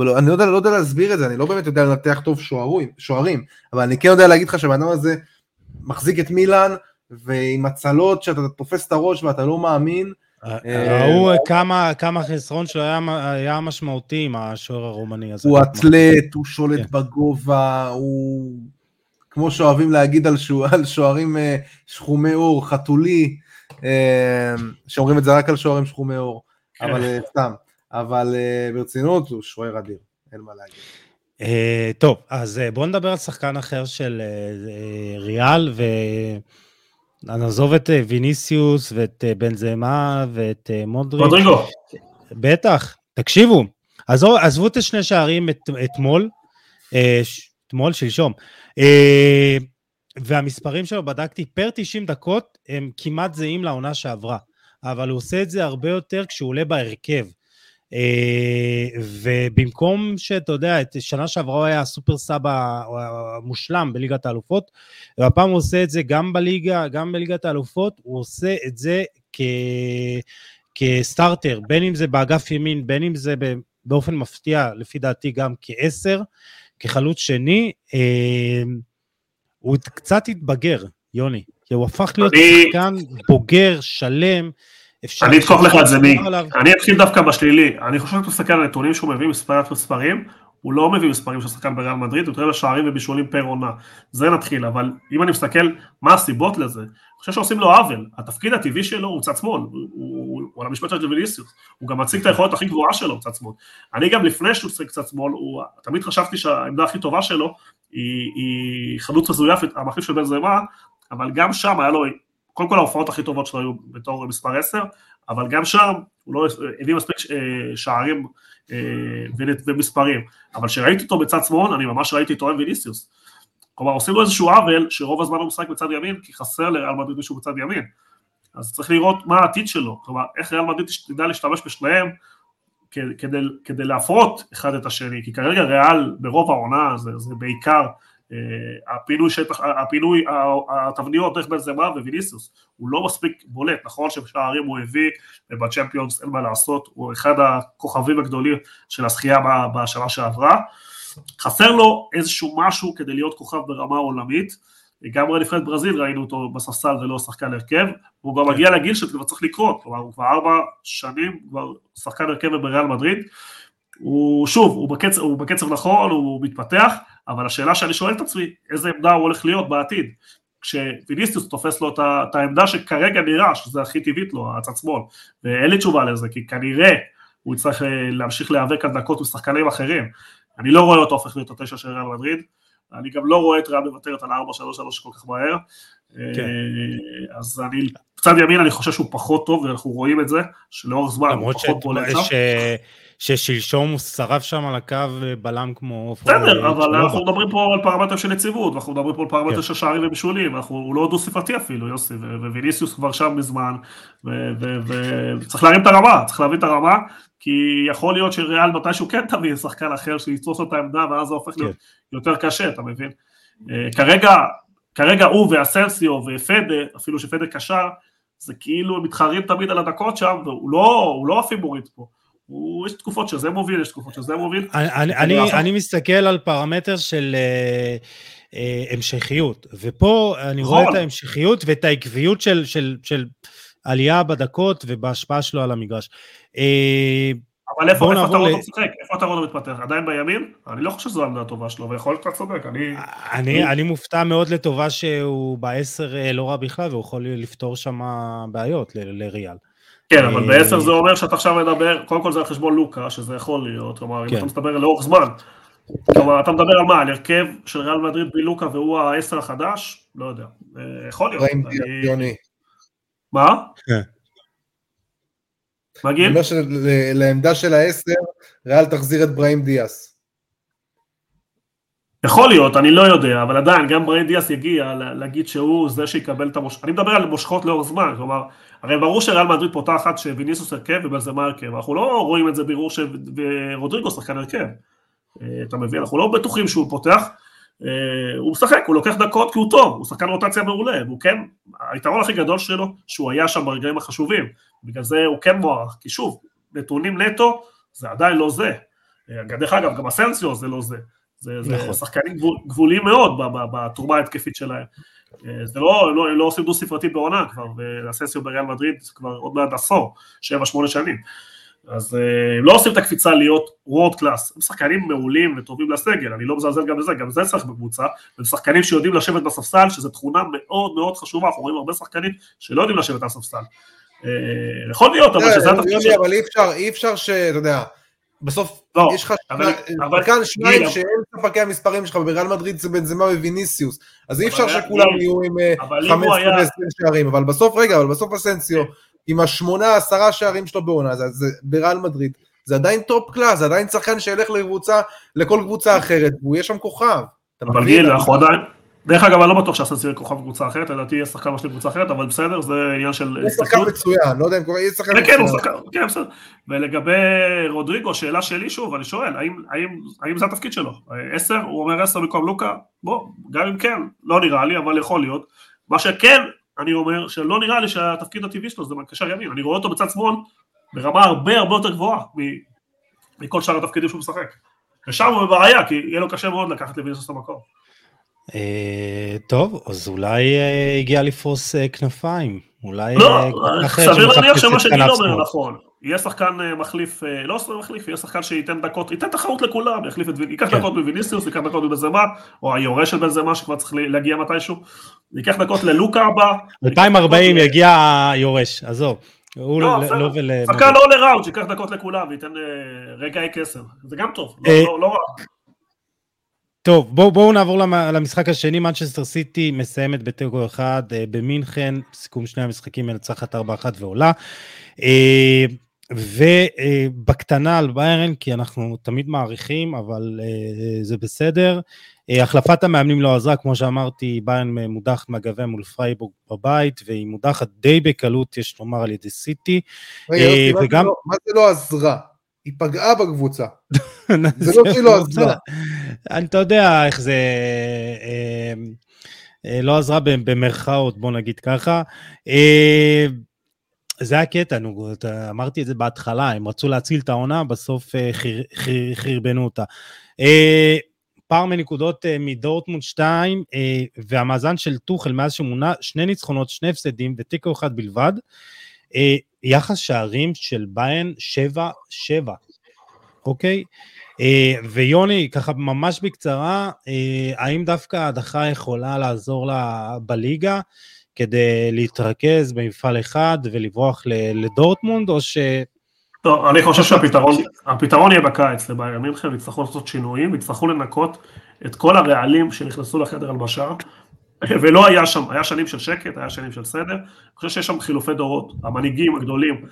S2: אני לא יודע, לא יודע להסביר את זה, אני לא באמת יודע לנתח טוב שוערים, שוערים, אבל אני כן יודע להגיד לך שהבן אדם הזה מחזיק את מילאן, ועם הצלות שאתה תופס את הראש ואתה לא מאמין,
S1: אה, ראו כמה, כמה חסרון שלו היה, משמעותי עם השוער הרומני הזה.
S2: הוא אתלט, הוא שולט כן. בגובה, הוא... כמו שאוהבים להגיד על, שוע, על שוערים אה, שחומי אור, חתולי, אה, שאומרים את זה רק על שוערים שחומי אור, כן. אבל סתם. אבל ברצינות הוא שוער אדיר, אין מה להגיד.
S1: טוב, אז בואו נדבר על שחקן אחר של ריאל, ו... נעזוב את אה, ויניסיוס ואת אה, בנזמה ואת אה, מודריק.
S3: רודריגו.
S1: בטח, תקשיבו, עזוב, עזבו את השני שערים את, אתמול, אתמול, שלשום, והמספרים שלו, בדקתי, פר 90 דקות הם כמעט זהים לעונה שעברה, אבל הוא עושה את זה הרבה יותר כשהוא עולה בהרכב. אה, ובמקום שאתה יודע, את שנה שעברה הוא היה הסופר סאב המושלם בליגת האלופות, והפעם הוא עושה את זה גם בליגה, גם בליגת האלופות, הוא עושה את זה כ... כסטארטר, בין אם זה באגף ימין, בין אם זה באופן מפתיע, לפי דעתי גם כעשר, כחלוץ שני, אה, הוא קצת התבגר, יוני, כי הוא הפך להיות אני... שחקן בוגר, שלם,
S3: אני אתקוף לך את זה מי, אני אתחיל דווקא בשלילי, אני חושב שאתה מסתכל על הנתונים שהוא מביא מספרת מספרים, הוא לא מביא מספרים של שחקן בריאל מדריד, הוא יותר לשערים ובישולים פר עונה, זה נתחיל, אבל אם אני מסתכל מה הסיבות לזה, אני חושב שעושים לו עוול, התפקיד הטבעי שלו הוא צד שמאל, הוא, על המשפט של ג'וויליסיוס, הוא גם מציג את היכולת הכי גבוהה שלו צד שמאל, אני גם לפני שהוא שיחק צד שמאל, תמיד חשבתי שהעמדה הכי טובה שלו היא, היא חלוץ מזויף, המחליף של בן זמה, אבל גם שם היה לו קודם כל ההופעות הכי טובות שלו היו בתור מספר 10, אבל גם שם הוא לא הביא מספיק אה, שערים אה, ומספרים, אבל כשראיתי אותו בצד שמאל, אני ממש ראיתי אותו עם ויניסיוס. כלומר עושים לו איזשהו עוול שרוב הזמן הוא משחק בצד ימין, כי חסר לריאל מדריד מישהו בצד ימין. אז צריך לראות מה העתיד שלו, כלומר איך ריאל מדריד תדע להשתמש בשניהם כדי, כדי להפרות אחד את השני, כי כרגע ריאל ברוב העונה זה, זה בעיקר הפינוי שטח, הפינוי, התבניות דרך בן זמה וויניסיוס, הוא לא מספיק בולט, נכון שבשערים הוא הביא, ובצ'מפיונס אין מה לעשות, הוא אחד הכוכבים הגדולים של הזכייה בשנה שעברה, חסר לו איזשהו משהו כדי להיות כוכב ברמה עולמית, גם בנבחרת ברזיל ראינו אותו בספסל ולא שחקן הרכב, הוא גם מגיע לגיל שזה כבר צריך לקרות, כלומר הוא כבר ארבע שנים, כבר שחקן הרכב בריאל מדריד, הוא שוב, הוא בקצב, הוא בקצב נכון, הוא מתפתח, אבל השאלה שאני שואל את עצמי, איזה עמדה הוא הולך להיות בעתיד? כשוויניסטיוס תופס לו את העמדה שכרגע נראה שזה הכי טבעית לו, הצד שמאל, ואין לי תשובה לזה, כי כנראה הוא יצטרך אה, להמשיך להיאבק על דקות עם שחקנים אחרים. אני לא רואה אותו הופך להיות התשע של ריאל מדריד, אני גם לא רואה את ריאל מוותרת על 4-3-3 כל כך מהר, כן. אה, אז אני, קצת ימין אני חושב שהוא פחות טוב, ואנחנו רואים את זה, שלאורך זמן הוא פחות בולט שם.
S1: ששלשום הוא שרף שם על הקו אה, בלם כמו...
S3: בסדר, אבל אנחנו מדברים פה על פרמטר של יציבות, ואנחנו מדברים פה על פרמטר כן. של שערים ובישולים, הוא לא דו-ספרתי אפילו, יוסי, וויניסיוס כבר שם מזמן, וצריך להרים את הרמה, צריך להבין את הרמה, כי יכול להיות שריאל מתישהו כן תביא שחקן אחר שיתפוס את העמדה, ואז זה הופך להיות כן. יותר קשה, אתה מבין? אה, כרגע, כרגע הוא ואסנסיו ופדה, אפילו שפדה קשר, זה כאילו הם מתחרים תמיד על הדקות שם, והוא לא, לא הפיבוריט פה. הוא, יש תקופות שזה מוביל, יש תקופות שזה מוביל.
S1: אני, אני, אני מסתכל על פרמטר של אה, אה, המשכיות, ופה אני רואה את ההמשכיות ואת העקביות של, של, של עלייה בדקות ובהשפעה שלו על המגרש.
S3: אה, אבל איפה, איפה אתה רואה אותו משחק? איפה אתה רואה אותו מתפתח? עדיין בימין? אני לא חושב שזו העמדה הטובה שלו, ויכול להיות שאתה צודק. אני...
S1: אני, אני מופתע מאוד לטובה שהוא בעשר אה, לא רע בכלל, והוא יכול לפתור שם בעיות לריאל.
S3: כן, אבל אה, בעשר זה אומר שאתה עכשיו מדבר, קודם כל זה על חשבון לוקה, שזה יכול להיות, כלומר, אם כן. אתה מדבר לאורך זמן, כלומר, אתה מדבר על מה, על הרכב של ריאל מדריד בלי לוקה והוא העשר החדש? לא יודע, אה, יכול להיות. מה? כן. מה גיל? אני אומר
S2: שלעמדה של העשר, ריאל תחזיר את בראים דיאס.
S3: יכול להיות, אני לא יודע, אבל עדיין, גם בראים דיאס יגיע להגיד שהוא זה שיקבל את המושכות, אני מדבר על מושכות לאורך זמן, כלומר, הרי ברור שריאל מדריד פותחת שוויניסוס הרכב ובנזמה הרכב, אנחנו לא רואים את זה ברור שרודריגו שחקן הרכב, אה, אתה מבין, אנחנו לא בטוחים שהוא פותח, אה, הוא משחק, הוא לוקח דקות כי הוא טוב, הוא שחקן רוטציה מעולה, והוא כן, היתרון הכי גדול שלו, שהוא היה שם ברגעים החשובים, בגלל זה הוא כן מוערך, כי שוב, נתונים נטו, זה עדיין לא זה, אה, דרך אגב, גם הסנסיו זה לא זה, זה, נכון. זה שחקנים גבול, גבוליים מאוד בתרומה ההתקפית שלהם. אה, זה לא, לא, לא עושים דו ספרתי בעונה כבר, והסנסיו בריאל מדריד כבר עוד מעט עשור, שבע, שמונה שנים. אז הם לא עושים את הקפיצה להיות וורד קלאס, הם שחקנים מעולים וטובים לסגל, אני לא מזלזל גם בזה, גם זה צריך בקבוצה, הם שחקנים שיודעים לשבת בספסל, שזו תכונה מאוד מאוד חשובה, אנחנו רואים הרבה שחקנים שלא יודעים לשבת על הספסל. אה, יכול להיות, אבל שזה התפקיד
S2: שלו. אבל אי אפשר, אי אפשר שאתה יודע, בסוף לא, יש לך שחקן שניים שהם ספקי המספרים שלך, בריאל מדריד זה בנזמה וויניסיוס, אז אי אפשר שכולם יהיו עם 15 אה, ו-20 שערים, אבל בסוף, רגע, אבל בסוף אסנסיו, עם השמונה, עשרה שערים שלו בעונה, זה בריאל מדריד, זה עדיין top class, זה עדיין שחקן שילך לקבוצה, לכל קבוצה אחרת, והוא יהיה שם כוכב.
S3: אבל גיל, אנחנו עדיין, דרך אגב, אני לא בטוח שאסנסיו כוכב קבוצה אחרת, לדעתי יהיה שחקן משלים קבוצה אחרת, אבל בסדר, זה עניין של.
S2: הוא שחקן מצוין, לא יודע אם קורה, יהיה שחקן
S3: מצוין. כן, הוא שחקן, כן, בסדר. ולגבי רודריגו, שאלה שלי שוב, אני שואל, האם זה התפקיד שלו? עשר, הוא אומר עשר במקום לוקה? בוא, גם אם כן, לא נראה לי, אבל יכול להיות. מה שכן, אני אומר שלא נראה לי שהתפקיד הטבעי שלו זה מקשר ימין, אני רואה אותו בצד שמאל ברמה הרבה הרבה יותר גבוהה מכל שאר התפקידים שהוא משחק. ושם הוא בבעיה, כי יהיה לו קשה מאוד לקחת לוויניסוס את המקום.
S1: אה, טוב, אז אולי אה, הגיע לפרוס אה, כנפיים, אולי...
S3: לא, סביר להניח שמה שגיל אומר נכון. יהיה שחקן מחליף, לא מחליף, יהיה שחקן שייתן דקות, ייתן תחרות לכולם, יחליף את, ייקח כן. דקות מוויניסיוס, ייקח דקות מבנזמה, או היורש של בנזמה שכבר צריך להגיע מתישהו, ייקח דקות ללוקה הבא.
S1: 240 יגיע היורש, עזוב. הוא לא, לא, לא ול...
S3: שחקן לא לראונד, שיקח דקות לכולם וייתן רגעי קסם, זה גם טוב, לא רע.
S1: טוב, בואו בוא נעבור למשחק השני, מנצ'סטר סיטי מסיימת בתיקו אחד אה, במינכן, סיכום שני המשחקים מנצחת 4-1 ועולה. אה, ובקטנה על ביירן, כי אנחנו תמיד מעריכים, אבל אה, זה בסדר. החלפת המאמנים לא עזרה, כמו שאמרתי, ביירן מודחת מהגביע מול פרייבורג בבית, והיא מודחת די בקלות, יש לומר, על ידי סיטי.
S2: רגע, וגם... לא, מה זה לא עזרה? היא פגעה בקבוצה. זה לא שהיא לא עזרה.
S1: אתה יודע איך זה... אה, אה, לא עזרה במרכאות, בוא נגיד ככה. אה, זה הקטע, נו, אמרתי את זה בהתחלה, הם רצו להציל את העונה, בסוף חרבנו אותה. הפער מנקודות מדורטמונד 2, אה, והמאזן של טוחל מאז שמונה, שני ניצחונות, שני הפסדים ותיקו אחד בלבד. יחס שערים של ביין 7-7, אוקיי? אה, ויוני, ככה ממש בקצרה, אה, האם דווקא ההדחה יכולה לעזור לה בליגה כדי להתרכז במפעל אחד ולברוח לדורטמונד, או ש...
S3: טוב, אני חושב שהפתרון הפתרון יהיה בקיץ לביירן מינכן, יצטרכו לעשות שינויים, יצטרכו לנקות את כל הרעלים שנכנסו לחדר הלבשה, ולא היה שם, היה שנים של שקט, היה שנים של סדר, אני חושב שיש שם חילופי דורות, המנהיגים הגדולים,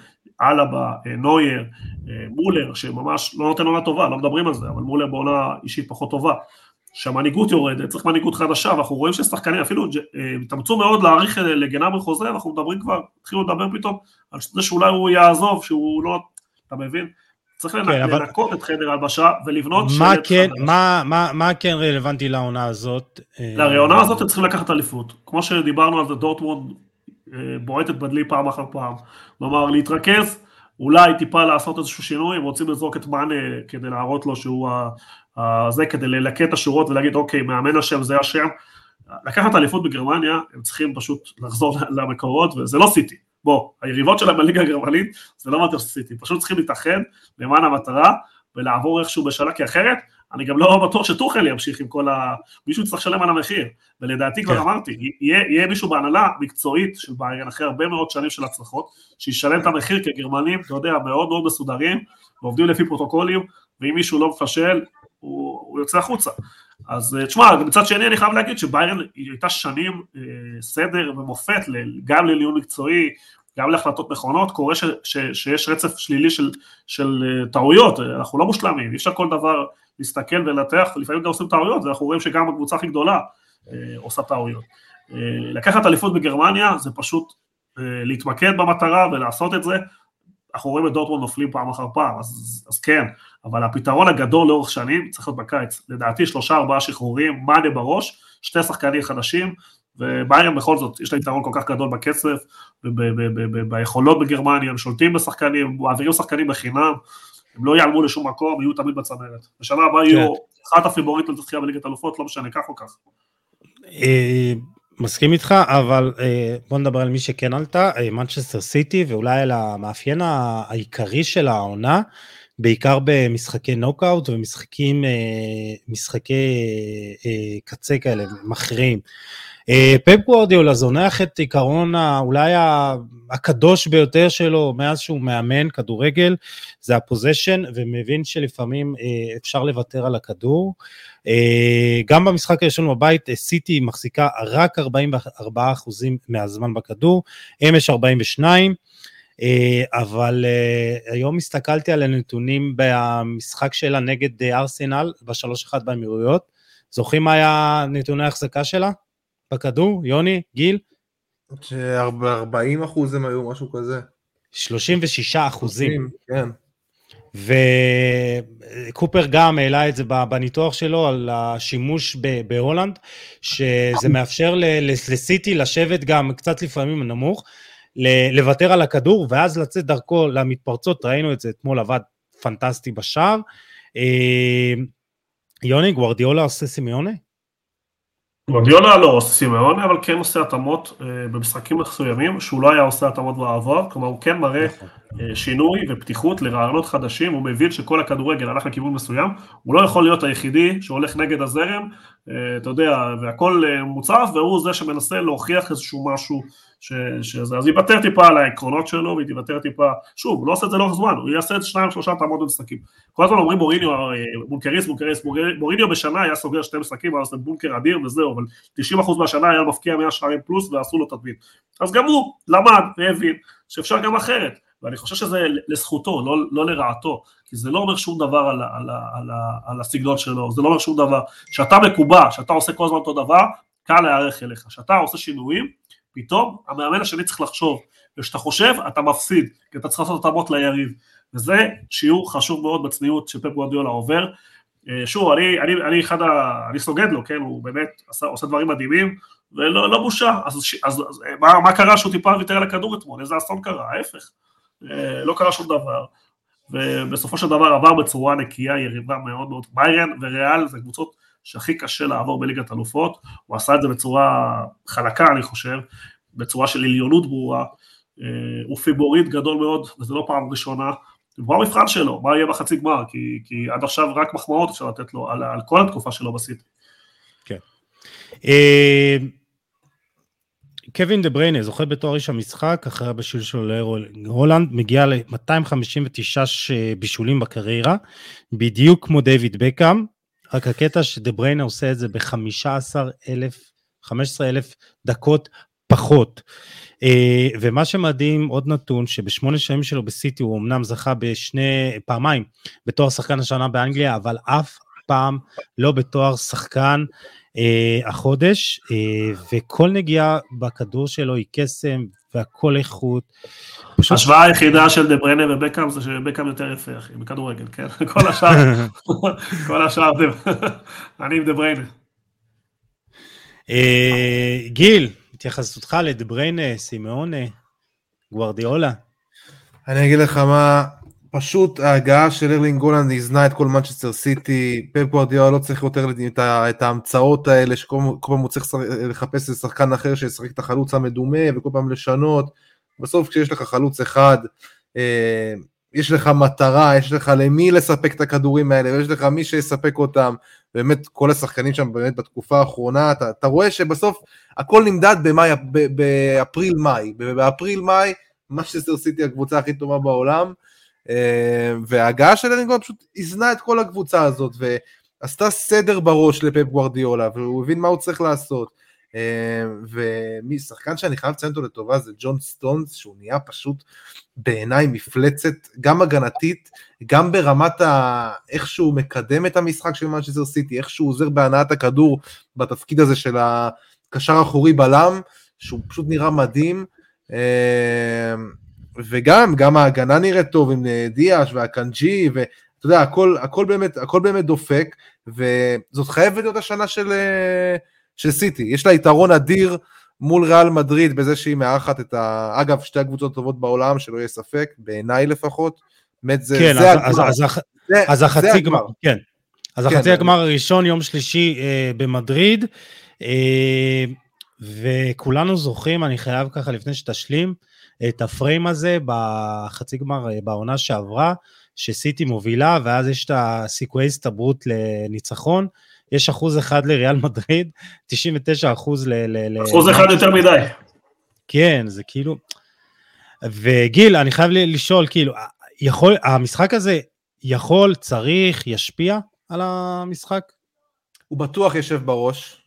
S3: אלבה, אה, נוייר, אה, מולר, שממש לא נותן עונה טובה, לא מדברים על זה, אבל מולר בעונה אישית פחות טובה, שהמנהיגות יורדת, צריך מנהיגות חדשה, ואנחנו רואים ששחקנים אפילו אה, התאמצו מאוד להאריך לגנברי חוזה, אנחנו מדברים כבר, התחילו לדבר פתאום על זה שאולי הוא יעזוב, שהוא לא, אתה מבין? צריך
S1: כן,
S3: לנק-
S1: אבל-
S3: לנקות את חדר ההלבשה ולבנות
S1: מה
S3: שלט
S1: כן,
S3: חדש.
S1: מה, מה, מה כן רלוונטי לעונה הזאת? אה,
S3: הרי העונה הזאת הם צריכים לקחת אליפות. כמו שדיברנו על זה, דורטמונד אה, בועטת בדלי פעם אחר פעם. כלומר, להתרכז, אולי טיפה לעשות איזשהו שינוי, הם רוצים לזרוק את מאנה כדי להראות לו שהוא ה- ה- זה, כדי ללקט את השורות ולהגיד, אוקיי, מאמן השם זה השם. לקחת אליפות בגרמניה, הם צריכים פשוט לחזור למקורות, וזה לא סיטי. בוא, היריבות שלהם בליגה הגרמנית זה לא מטר סיטי, פשוט צריכים להתאחד למען המטרה ולעבור איכשהו בשנה, כי אחרת אני גם לא בטוח שטוחל ימשיך עם כל ה... מישהו יצטרך לשלם על המחיר, ולדעתי כבר
S1: כן.
S3: אמרתי, יהיה, יהיה מישהו בהנהלה מקצועית של ביירן אחרי הרבה מאוד שנים של הצלחות, שישלם את המחיר כי הגרמנים, אתה יודע, מאוד מאוד מסודרים, ועובדים לפי פרוטוקולים, ואם מישהו לא מפשל, הוא, הוא יוצא החוצה. אז אה, תשמע, מצד שני אני חייב להגיד שביירן הייתה שנים אה, סדר ומופת גם לניהול מקצועי, גם להחלטות נכונות, קורה ש, ש, שיש רצף שלילי של, של אה, טעויות, אנחנו לא מושלמים, אי אפשר כל דבר להסתכל ולנתח, לפעמים גם עושים טעויות, ואנחנו רואים שגם הקבוצה הכי גדולה אה, עושה טעויות. אה, לקחת אליפות בגרמניה זה פשוט אה, להתמקד במטרה ולעשות את זה, אנחנו רואים את דורטמונד נופלים פעם אחר פעם, אז, אז כן, אבל הפתרון הגדול לאורך שנים צריך להיות בקיץ, לדעתי שלושה ארבעה שחרורים, מאנה בראש, שתי שחקנים חדשים, וביירן בכל זאת, יש לה יתרון כל כך גדול בקצב, וביכולות בגרמניה, הם שולטים בשחקנים, מעבירים שחקנים בחינם, הם לא ייעלמו לשום מקום, יהיו תמיד בצמרת. בשנה הבאה יהיו אחת הפיבוריטות לזכייה בליגת אלופות, לא משנה כך או כך.
S1: אה, מסכים איתך, אבל אה, בוא נדבר על מי שכן עלתה, מנצ'סטר סיטי, ואולי על המאפיין העיקרי של העונה, בעיקר במשחקי נוקאוט ומשחקים, אה, משחקי אה, קצה כאלה, מכריעים. אה, פפ גוורדיולה זונח את עיקרון אולי הקדוש ביותר שלו מאז שהוא מאמן כדורגל, זה הפוזיישן, ומבין שלפעמים אה, אפשר לוותר על הכדור. אה, גם במשחק הראשון בבית, סיטי מחזיקה רק 44% מהזמן בכדור, אמש 42, אה, אבל היום הסתכלתי על הנתונים במשחק שלה נגד ארסנל ב-3-1 באמירויות. זוכרים מה היה נתוני ההחזקה שלה בכדור? יוני, גיל?
S2: ש-40 אחוז הם היו, משהו כזה.
S1: 36 אחוזים.
S2: כן.
S1: וקופר גם העלה את זה בניתוח שלו על השימוש בהולנד, שזה מאפשר לסיטי לשבת גם קצת לפעמים נמוך, לוותר על הכדור ואז לצאת דרכו למתפרצות, ראינו את זה אתמול עבד פנטסטי בשער. אה, יוני, גוורדיולה עושה סימיוני?
S3: גורדיולה לא עושה סימאוני, אבל כן עושה התאמות אה, במשחקים מסוימים, שהוא לא היה עושה התאמות בעבר, כלומר הוא כן מראה אה, שינוי ופתיחות לרעיונות חדשים, הוא מבין שכל הכדורגל הלך לכיוון מסוים, הוא לא יכול להיות היחידי שהולך נגד הזרם, אה, אתה יודע, והכל מוצף, והוא זה שמנסה להוכיח איזשהו משהו ש, שזה, אז יוותר טיפה על העקרונות שלו, ויוותר טיפה, שוב, הוא לא עושה את זה לאורך זמן, הוא יעשה את שניים שלושה התאמות במשחקים. כל הזמן אומרים מוריניו, אה, בונקריסט, בונקריסט, בונקריסט, מוריניו בשנה היה סוגר שתי משחקים, היה עושה בונקר אדיר וזהו, אבל 90% מהשנה היה מפקיע 100 שערים פלוס ועשו לו תדמית. אז גם הוא למד והבין שאפשר גם אחרת, ואני חושב שזה לזכותו, לא, לא לרעתו, כי זה לא אומר שום דבר על, על, על, ה- על הסגנון שלו, זה לא אומר שום דבר. כשאתה מקובע, כשאתה עושה כל הזמן אותו דבר, קל להיערך אליך. כשאתה עושה שינויים, פתאום המאמן השני צריך לחשוב, וכשאתה חושב, אתה מפסיד, כי אתה צריך לעשות התאמות ליריב. וזה שיעור חשוב מאוד בצניעות שפפ גוארדיולה עובר. אה, שוב, אני, אני, אני אחד ה... אני סוגד לו, כן, הוא באמת עשה, עושה דברים מדהימים, ולא לא בושה. אז, אז, אז מה, מה קרה שהוא טיפה ויתר על הכדור אתמול? איזה אסון קרה? ההפך. אה, לא קרה שום דבר. ובסופו של דבר עבר בצורה נקייה, יריבה מאוד מאוד. ביירן וריאל זה קבוצות שהכי קשה לעבור בליגת אלופות, הוא עשה את זה בצורה חלקה אני חושב, בצורה של עליונות ברורה, אה, הוא פיבוריט גדול מאוד, וזה לא פעם ראשונה, ומה המבחן שלו, מה יהיה בחצי גמר, כי, כי עד עכשיו רק מחמאות אפשר לתת לו על, על כל התקופה שלו בסיטי.
S1: כן. אה, קווין דה בריינה זוכה בתואר איש המשחק אחרי הבישול שלו להולנד, מגיע ל-259 בישולים בקריירה, בדיוק כמו דיוויד בקאם, רק הקטע שדה בריינה עושה את זה ב-15 אלף, 15 אלף דקות פחות. Uh, ומה שמדהים, עוד נתון, שבשמונה שנים שלו בסיטי הוא אמנם זכה בשני, פעמיים, בתואר שחקן השנה באנגליה, אבל אף פעם לא בתואר שחקן uh, החודש, uh, וכל נגיעה בכדור שלו היא קסם, והכל איכות.
S3: פשוט... השוואה היחידה של דה ברנה ובקאם זה שבקאם יותר יפה, אחי, בכדורגל, כן? כל השאר, כל השאר, אני עם דה בריינה.
S1: גיל, התייחסותך לדה בריינה, סימאונה, גוורדיאולה.
S2: אני אגיד לך מה, פשוט ההגעה של ארלינג הולנד איזנה את כל מנצ'סטר סיטי, פפ גוורדיאולה לא צריך יותר את, את ההמצאות האלה שכל פעם הוא צריך לחפש איזה שחקן אחר שישחק את החלוץ המדומה וכל פעם לשנות, בסוף כשיש לך חלוץ אחד, אה, יש לך מטרה, יש לך למי לספק את הכדורים האלה, ויש לך מי שיספק אותם, באמת כל השחקנים שם באמת בתקופה האחרונה, אתה, אתה רואה שבסוף הכל נמדד במאי, באפריל-מאי, באפריל-מאי, משסטר סיטי הקבוצה הכי טובה בעולם, וההגעה של אלינגון פשוט איזנה את כל הקבוצה הזאת, ועשתה סדר בראש לפפ גוורדיולה, והוא הבין מה הוא צריך לעשות. אה, ושחקן שאני חייב לציין אותו לטובה זה ג'ון סטונס, שהוא נהיה פשוט בעיניי מפלצת, גם הגנתית, גם ברמת ה... איך שהוא מקדם את המשחק של מנצ'סטר סיטי, איך שהוא עוזר בהנעת הכדור בתפקיד הזה של הקשר אחורי בלם, שהוא פשוט נראה מדהים. אה, וגם, גם ההגנה נראית טוב עם דיאש והקנג'י, ואתה יודע, הכל, הכל, באמת, הכל באמת דופק, וזאת חייבת להיות השנה של, אה, של סיטי. יש לה יתרון אדיר מול ריאל מדריד בזה שהיא מארחת את ה... אגב, שתי הקבוצות הטובות בעולם, שלא יהיה ספק, בעיניי לפחות. באמת, זה,
S1: כן, זה אז, הגמר. אז, אז, זה, אז החצי גמר, כן. אז כן, החצי הגמר הראשון, יום שלישי אה, במדריד, אה, וכולנו זוכרים, אני חייב ככה לפני שתשלים, את הפריים הזה בחצי גמר אה, בעונה שעברה, שסיטי מובילה, ואז יש את הסיכויי הסתברות לניצחון, יש אחוז אחד לריאל מדריד, 99 אחוז ל...
S3: אחוז אחד יותר מדי.
S1: כן, זה כאילו... וגיל, אני חייב לשאול, כאילו, יכול, המשחק הזה יכול, צריך, ישפיע על המשחק?
S2: הוא בטוח יושב בראש,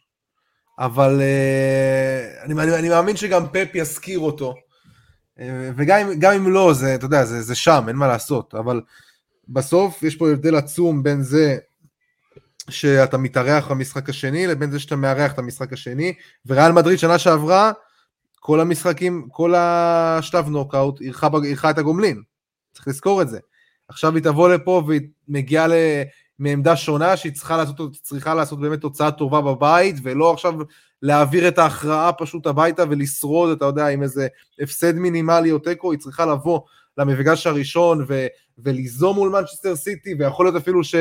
S2: אבל uh, אני, אני, אני מאמין שגם פפ יזכיר אותו. Uh, וגם אם לא, זה, אתה יודע, זה, זה שם, אין מה לעשות, אבל בסוף יש פה הבדל עצום בין זה שאתה מתארח במשחק השני, לבין זה שאתה מארח את המשחק השני, וריאל מדריד שנה שעברה, כל המשחקים, כל השלב נוקאוט, אירחה את הגומלין, צריך לזכור את זה. עכשיו היא תבוא לפה והיא מגיעה. מעמדה שונה שהיא צריכה לעשות, צריכה לעשות באמת תוצאה טובה בבית, ולא עכשיו להעביר את ההכרעה פשוט הביתה ולשרוד, אתה יודע, עם איזה הפסד מינימלי או תיקו, היא צריכה לבוא למפגש הראשון ו, וליזום מול מנצ'סטר סיטי, ויכול להיות אפילו ש,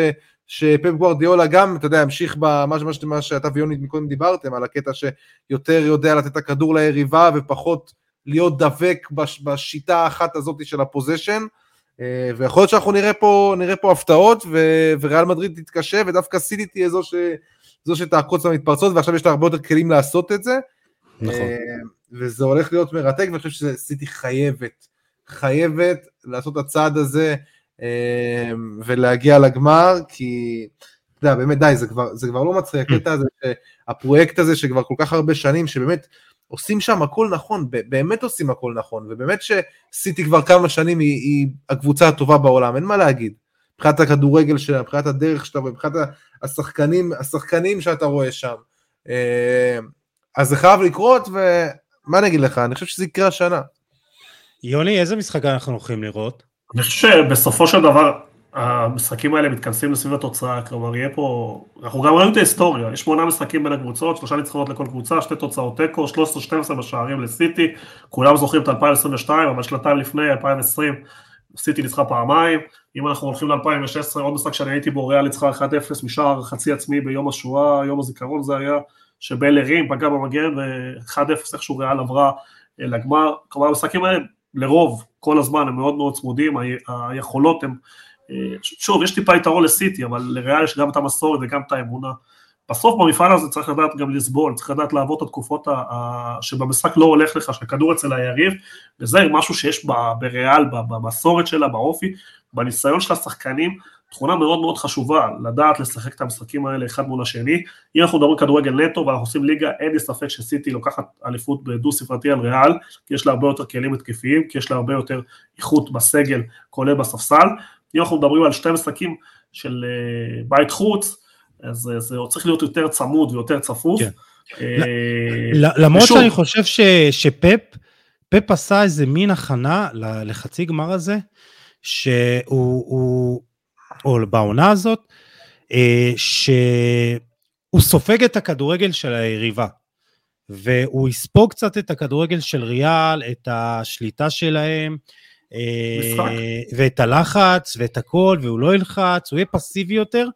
S2: שפפ גוורדיאולה גם, אתה יודע, המשיך במה מה שאתה ויוני מקודם דיברתם, על הקטע שיותר יודע לתת את הכדור ליריבה ופחות להיות דבק בש, בשיטה האחת הזאת של הפוזיישן, אה, ויכול להיות שאנחנו נראה פה, נראה פה הפתעות, ו, וריאל מדריד תתקשה, ודווקא סיטי תהיה זו, ש, זו שתעקוץ למתפרצות, ועכשיו יש לה הרבה יותר כלים לעשות את זה. נכון. אה, וזה הולך להיות מרתק, ואני חושב שסיטי חייבת, חייבת לעשות את הצעד הזה, אמ, ולהגיע לגמר, כי, אתה יודע, באמת די, זה כבר, זה כבר לא מצחיק, הקטע הזה, הפרויקט הזה שכבר כל כך הרבה שנים, שבאמת עושים שם הכל נכון, באמת עושים הכל נכון, ובאמת שסיטי כבר כמה שנים היא, היא הקבוצה הטובה בעולם, אין מה להגיד. מבחינת הכדורגל שלה, מבחינת הדרך רואה, מבחינת השחקנים, השחקנים שאתה רואה שם. אמ, אז זה חייב לקרות, ומה אני אגיד לך, אני חושב שזה יקרה השנה.
S1: יוני, איזה משחק אנחנו הולכים לראות?
S3: אני חושב שבסופו של דבר המשחקים האלה מתכנסים לסביב התוצאה, כלומר יהיה פה, אנחנו גם ראינו את ההיסטוריה, יש שמונה משחקים בין הקבוצות, שלושה ניצחונות לכל קבוצה, שתי תוצאות תיקו, 13-12 בשערים לסיטי, כולם זוכרים את 2022, אבל שנתיים לפני, 2020, סיטי ניצחה פעמיים, אם אנחנו הולכים ל-2016, עוד משחק שאני הייתי בו, ריאל ניצחה 1-0 משער חצי עצמי ביום השואה, יום הזיכרון זה היה, שבל הרים, פגע במגן, ו-1-0 איכשהו ריאל עברה אה, לגמר, כלומר המשחקים האלה לרוב, כל הזמן הם מאוד מאוד צמודים, היכולות הם, אה, שוב, יש טיפה יתרון לסיטי, אבל לריאל יש גם את המסורת וגם את האמונה. בסוף במפעל הזה צריך לדעת גם לסבול, צריך לדעת לעבור את התקופות שבמשחק לא הולך לך, שהכדור אצל היריב, וזה משהו שיש בריאל, במסורת שלה, באופי, בניסיון של השחקנים, תכונה מאוד מאוד חשובה, לדעת לשחק את המשחקים האלה אחד מול השני. אם אנחנו מדברים כדורגל נטו ואנחנו עושים ליגה, אין לי ספק שסיטי לוקחת אליפות בדו ספרתי על ריאל, כי יש לה הרבה יותר כלים התקפיים, כי יש לה הרבה יותר איכות בסגל, כולל בספסל. אם אנחנו מדברים על שתי משחקים של אה, בית חוץ, אז זה צריך להיות יותר צמוד ויותר צפוף. כן.
S1: אה, למרות שאני חושב שפפ, פפ עשה איזה מין הכנה לחצי גמר הזה, שהוא, או בעונה הזאת, אה, שהוא סופג את הכדורגל של היריבה. והוא יספוג קצת את הכדורגל של ריאל, את השליטה שלהם, משחק. ואת הלחץ ואת הכל, והוא לא ילחץ, הוא יהיה פסיבי יותר,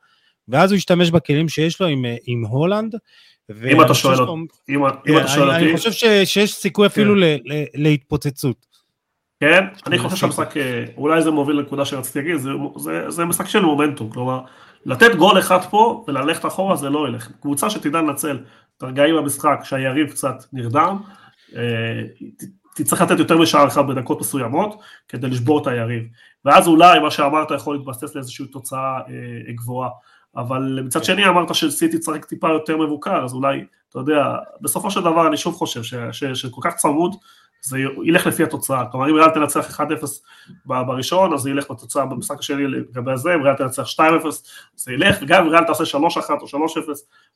S1: ואז הוא ישתמש בכלים שיש לו עם, עם הולנד.
S3: אם אתה שואל אותי. אם, אם אתה שואל
S1: אותי. אני חושב ש, שיש סיכוי אפילו כן. ל, ל, להתפוצצות.
S3: כן, אני חושב שהמשחק, אולי זה מוביל לנקודה שרציתי להגיד, זה, זה, זה משחק של מומנטום, כלומר, לתת גול אחד פה וללכת אחורה זה לא ילך. קבוצה שתדע לנצל את הרגעים במשחק שהיריב קצת נרדם, תצטרך לתת יותר משער אחד בדקות מסוימות כדי לשבור את היריב. ואז אולי מה שאמרת יכול להתבסס לאיזושהי תוצאה אה, גבוהה. אבל מצד שני אמרת שסיטי צריך טיפה יותר מבוקר, אז אולי, אתה יודע, בסופו של דבר אני שוב חושב שכל כך צמוד, זה ילך לפי התוצאה, כלומר אם ריאל תנצח 1-0 בראשון, אז זה ילך בתוצאה במשחק השני לגבי זה, אם ריאל תנצח 2-0, זה ילך, וגם אם ריאל תעשה 3-1 או 3-0,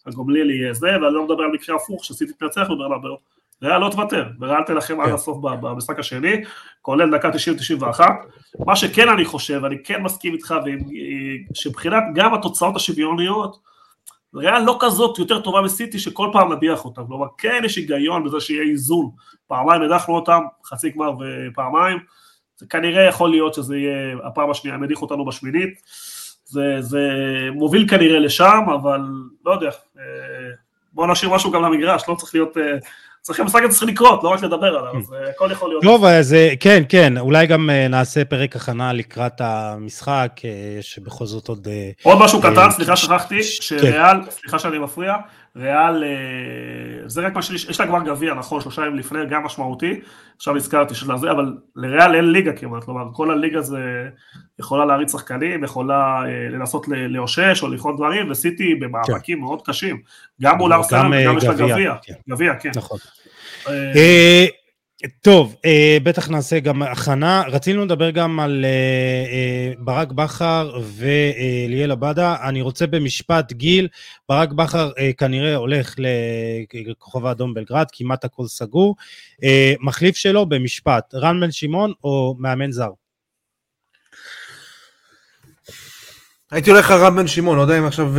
S3: הגומליל יהיה זה, ואני לא מדבר על מקרה הפוך, שסיטי תנצח בברנבאו, ריאל לא תוותר, וריאל תלחם עד כן. הסוף במשחק השני, כולל דקה 90-91. מה שכן אני חושב, אני כן מסכים איתך, שמבחינת גם התוצאות השוויוניות, ריאל לא כזאת יותר טובה מסיטי שכל פעם נדיח אותם, כלומר כן יש היגיון בזה שיהיה איזון, פעמיים הדחנו אותם, חצי גמר ופעמיים, זה כנראה יכול להיות שזה יהיה הפעם השנייה, הם הדיחו אותנו בשמינית, זה, זה מוביל כנראה לשם, אבל לא יודע, אה, בואו נשאיר משהו גם למגרש, לא צריך להיות אה, צריך המשחק הזה צריך לקרות, לא רק לדבר עליו, אז אה, הכל יכול להיות.
S1: טוב, אז אה, כן, כן, אולי גם אה, נעשה פרק הכנה לקראת המשחק, שבכל זאת עוד...
S3: עוד משהו קטן, סליחה שכחתי, שריאל, סליחה שאני מפריע, ריאל, זה רק מה שיש, יש לה כבר גביע, נכון, שלושה ימים לפני, גם משמעותי, עכשיו הזכרתי שזה זה, אבל לריאל אין ליגה כמעט, כלומר, כל הליגה זה יכולה להריץ שחקנים, יכולה לנסות לאושש או לכרות דברים, וסיטי במאבקים כן. מאוד קשים, גם מול ארסנל וגם יש לה גביע, כן. גביע, כן.
S1: אה, טוב, אה, בטח נעשה גם הכנה. רצינו לדבר גם על אה, ברק בכר וליאל עבדה. אני רוצה במשפט, גיל, ברק בכר כנראה הולך לכוכב האדום בלגרד, כמעט הכל סגור. מחליף שלו במשפט, רן בן שמעון או מאמן זר?
S2: הייתי הולך על רן בן שמעון, לא יודע אם עכשיו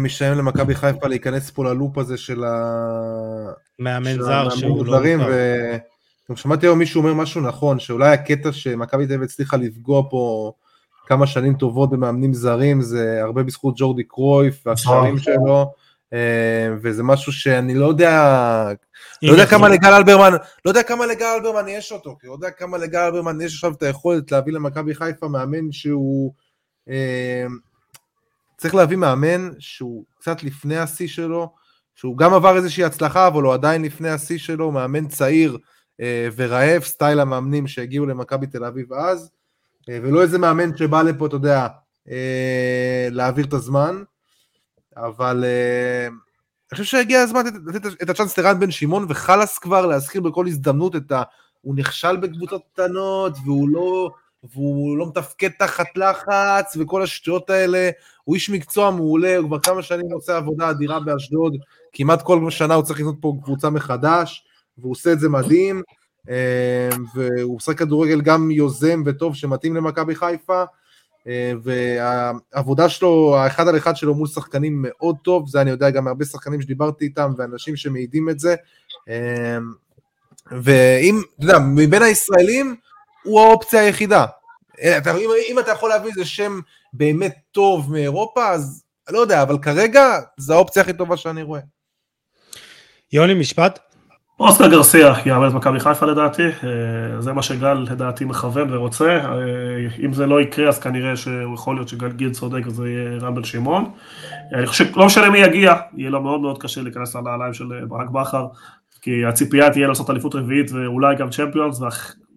S2: משתלם למכבי חיפה להיכנס פה ללופ הזה של ה...
S1: מאמן זר שהוא לא...
S2: גם שמעתי היום מישהו אומר משהו נכון, שאולי הקטע שמכבי תל אביב הצליחה לפגוע פה כמה שנים טובות במאמנים זרים, זה הרבה בזכות ג'ורדי קרויף והקשרים נכון. שלו, אה, וזה משהו שאני לא יודע, לא יודע כמה לגל אלברמן, לא יודע כמה לגל אלברמן יש אותו, כי לא יודע כמה לגל אלברמן יש עכשיו את היכולת להביא למכבי חיפה מאמן שהוא, צריך להביא מאמן שהוא קצת לפני השיא שלו, שהוא גם עבר איזושהי הצלחה, אבל הוא עדיין לפני השיא שלו, מאמן צעיר אה, ורעב, סטייל המאמנים שהגיעו למכבי תל אביב אז, אה, ולא איזה מאמן שבא לפה, אתה יודע, אה, להעביר את הזמן, אבל אני חושב שהגיע הזמן לתת את הצ'אנס לרן בן שמעון, וחלאס כבר להזכיר בכל הזדמנות את ה... הוא נכשל בקבוצות קטנות, והוא לא... והוא לא מתפקד תחת לחץ וכל השטויות האלה, הוא איש מקצוע מעולה, הוא כבר כמה שנים עושה עבודה אדירה באשדוד, כמעט כל שנה הוא צריך לקנות פה קבוצה מחדש, והוא עושה את זה מדהים, אה, והוא עושה כדורגל גם יוזם וטוב שמתאים למכבי חיפה, אה, והעבודה שלו, האחד על אחד שלו מול שחקנים מאוד טוב, זה אני יודע גם מהרבה שחקנים שדיברתי איתם ואנשים שמעידים את זה, אה, ואם, אתה יודע, מבין הישראלים הוא האופציה היחידה, אה, אתה, אם, אם אתה יכול להביא איזה שם באמת טוב מאירופה, אז לא יודע, אבל כרגע זו האופציה הכי טובה שאני רואה.
S1: יוני, משפט?
S3: אוסקר גרסיה יאמן את מכבי חיפה לדעתי, אה, זה מה שגל לדעתי מכוון ורוצה, אה, אם זה לא יקרה אז כנראה שהוא יכול להיות שגל גיל צודק וזה יהיה רן בן שמעון. אני חושב, לא משנה מי יגיע, יהיה לו מאוד מאוד קשה להיכנס לנעליים של ברק בכר, כי הציפייה תהיה לעשות אליפות רביעית ואולי גם Champions,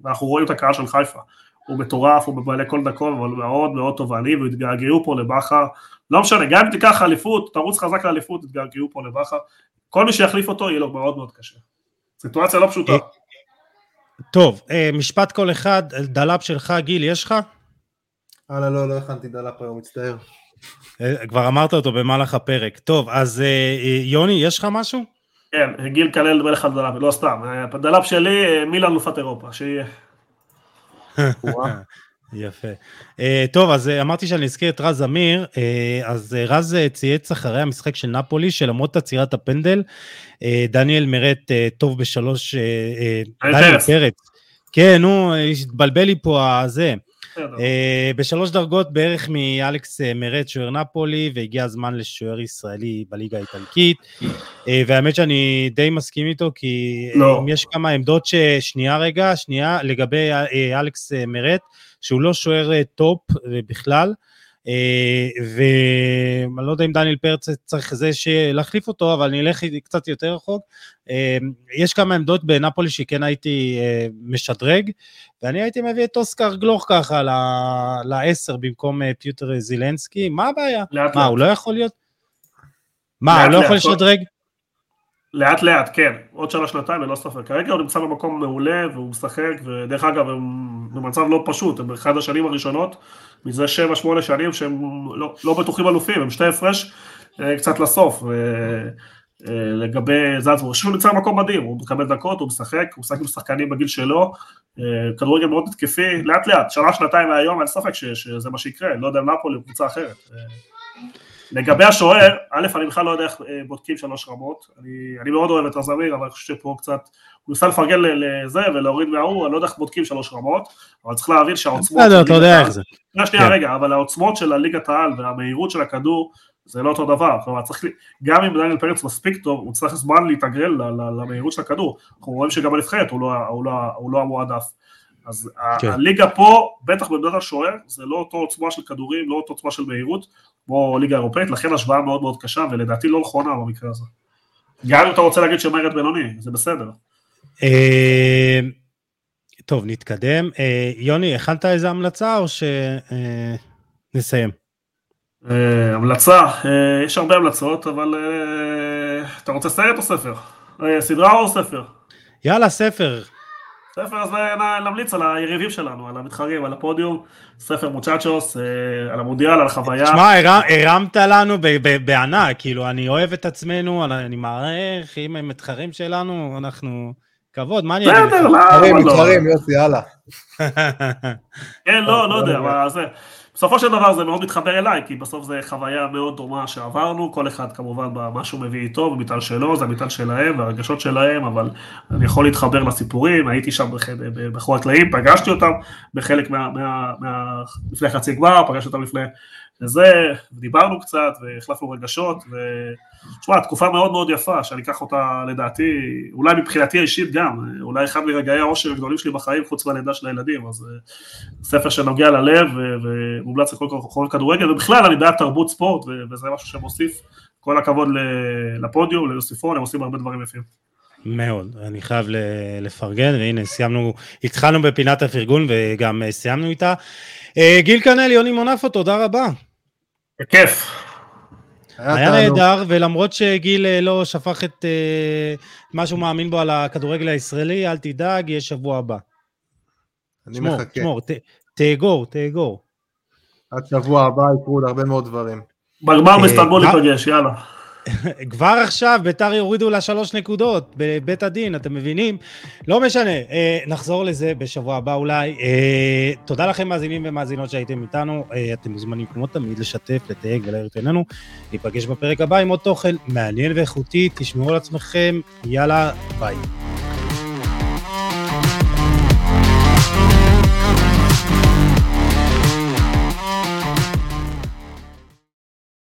S3: ואנחנו רואים את הקהל של חיפה. הוא מטורף, הוא מבעלי כל דקות, אבל מאוד מאוד תובעני, והתגעגעו פה לבכר. לא משנה, גם אם תיקח אליפות, תרוץ חזק לאליפות, התגעגעו פה לבכר. כל מי שיחליף אותו יהיה לו מאוד מאוד קשה. סיטואציה לא פשוטה.
S1: טוב, אה, משפט כל אחד, דלאפ שלך, גיל, יש לך?
S2: הלאה, לא, לא הכנתי דלאפ היום, מצטער.
S1: אה, כבר אמרת אותו במהלך הפרק. טוב, אז אה, יוני, יש לך משהו?
S3: כן, גיל כלל מלך הדלאפ, לא סתם. הדלאפ שלי, מילאן אלופת אירופה, שיהיה.
S1: יפה. אה, טוב, אז אה, אמרתי שאני אזכיר את רז אמיר, אה, אז אה, רז אה, צייץ אחרי המשחק של נפולי, שלמרות עצירת הפנדל, אה, דניאל מרט אה, טוב בשלוש... אה, אה, דניאל פרץ. כן, נו, התבלבל לי פה הזה. אה, בשלוש דרגות בערך מאלכס אה, מרט, שוער נפולי, והגיע הזמן לשוער ישראלי בליגה האיטלקית. אה, והאמת שאני די מסכים איתו, כי לא. יש כמה עמדות ששנייה רגע, שנייה, לגבי אלכס מרט, שהוא לא שוער top בכלל. אה, ואני לא יודע אם דניאל פרץ צריך זה להחליף אותו, אבל אני אלך קצת יותר רחוק. אה, יש כמה עמדות בנפולי שכן הייתי אה, משדרג, ואני הייתי מביא את אוסקר גלוך ככה לעשר במקום פיוטר זילנסקי, מה הבעיה? לאט מה, לאט. הוא לא יכול להיות? מה, הוא לא יכול לשדרג?
S3: לאט לאט, כן, עוד שנה שנתיים ללא ספק. כרגע הוא נמצא במקום מעולה והוא משחק, ודרך אגב הם במצב לא פשוט, הם באחד השנים הראשונות, מזה 7-8 שנים שהם לא, לא בטוחים אלופים, הם שתי הפרש אה, קצת לסוף. אה, לגבי זלצבורג, שהוא נמצא במקום מדהים, הוא מקבל דקות, הוא משחק, הוא משחק עם שחקנים בגיל שלו, אה, כדורגל מאוד התקפי, לאט לאט, שנה, שנתיים מהיום, אין ספק שזה מה שיקרה, לא יודע אם נפולי או קבוצה אחרת. לגבי השוער, א', אני בכלל לא יודע איך אה, בודקים שלוש רמות, אני, אני מאוד אוהב את רזמיר, אבל אני חושב שפה קצת, הוא ניסה לפרגן לזה ולהוריד מההוא, אני לא יודע איך בודקים שלוש רמות, אבל צריך להבין שהעוצמות...
S1: בסדר, אתה יודע איך זה.
S3: שנייה, כן. רגע, אבל העוצמות של הליגת העל והמהירות של הכדור, זה לא אותו דבר, כלומר צריך, גם אם דניאל פרץ מספיק טוב, הוא צריך זמן להתאגרל למהירות של הכדור, אנחנו רואים שגם בנבחרת הוא, לא, לא, הוא לא המועדף. אז כן. הליגה פה, בטח בעמדת השוער, זה לא אותו עוצמה של כדורים, לא אותו עוצמה של מהירות, כמו ליגה אירופאית, לכן השוואה מאוד מאוד קשה, ולדעתי לא נכונה במקרה הזה. גם אם אתה רוצה להגיד שמרד בינוני, זה בסדר.
S1: אה, טוב, נתקדם. אה, יוני, הכנת איזה המלצה או שנסיים?
S3: אה, המלצה, יש הרבה המלצות, אבל אתה רוצה סרט או ספר? סדרה או ספר?
S1: יאללה, ספר.
S3: ספר, אז נמליץ על היריבים שלנו, על המתחרים, על הפודיום, ספר מוצ'צ'וס, אה, על המונדיאל, על החוויה.
S1: תשמע, הרמת לנו בענק, כאילו, אני אוהב את עצמנו, אני מעריך, אם הם מתחרים שלנו, אנחנו... כבוד, מה אני
S3: אגיד לך? בסדר, למה
S2: לא? מתחרים, יוסי, יאללה.
S3: כן, לא, לא יודע, אבל זה... בסופו של דבר זה מאוד מתחבר אליי, כי בסוף זה חוויה מאוד דומה שעברנו, כל אחד כמובן במה שהוא מביא איתו, במטען שלו, זה המטען שלהם והרגשות שלהם, אבל אני יכול להתחבר לסיפורים, הייתי שם בחור הקלעים, פגשתי אותם בחלק מה... מה, מה לפני חצי גמר, פגשתי אותם לפני וזה, דיברנו קצת והחלפנו רגשות, ותשמע, תקופה מאוד מאוד יפה, שאני אקח אותה לדעתי, אולי מבחינתי האישית גם, אולי אחד מרגעי העושר הגדולים שלי בחיים, חוץ מהלידה של הילדים, אז אה, ספר שנוגע ללב ומומלץ לכל כל כדורגל, ובכלל אני בעד תרבות ספורט, וזה משהו שמוסיף, כל הכבוד לפודיום, ליוסיפון, הם עושים הרבה דברים יפים.
S1: מאוד, אני חייב לפרגן, והנה סיימנו, התחלנו בפינת הפרגון וגם אה, סיימנו איתה. אה, גיל כנל, יוני מונפו, תודה רבה.
S3: בכיף.
S1: היה נהדר, ולמרות שגיל אה, לא שפך את אה, מה שהוא מאמין בו על הכדורגל הישראלי, אל תדאג, יהיה שבוע הבא.
S2: אני מחכה.
S1: תשמור, תאגור, תאגור.
S2: עד שבוע הבא יקרו עוד הרבה מאוד דברים.
S3: בגמר מסתנבול ניפגש, יאללה.
S1: כבר עכשיו ביתר יורידו לה שלוש נקודות בבית הדין, אתם מבינים? לא משנה, אה, נחזור לזה בשבוע הבא אולי. אה, תודה לכם מאזינים ומאזינות שהייתם איתנו, אה, אתם מוזמנים כמו תמיד לשתף, לתייג ולהאיר את עינינו. ניפגש בפרק הבא עם עוד תוכן מעניין ואיכותי, תשמעו על עצמכם, יאללה, ביי.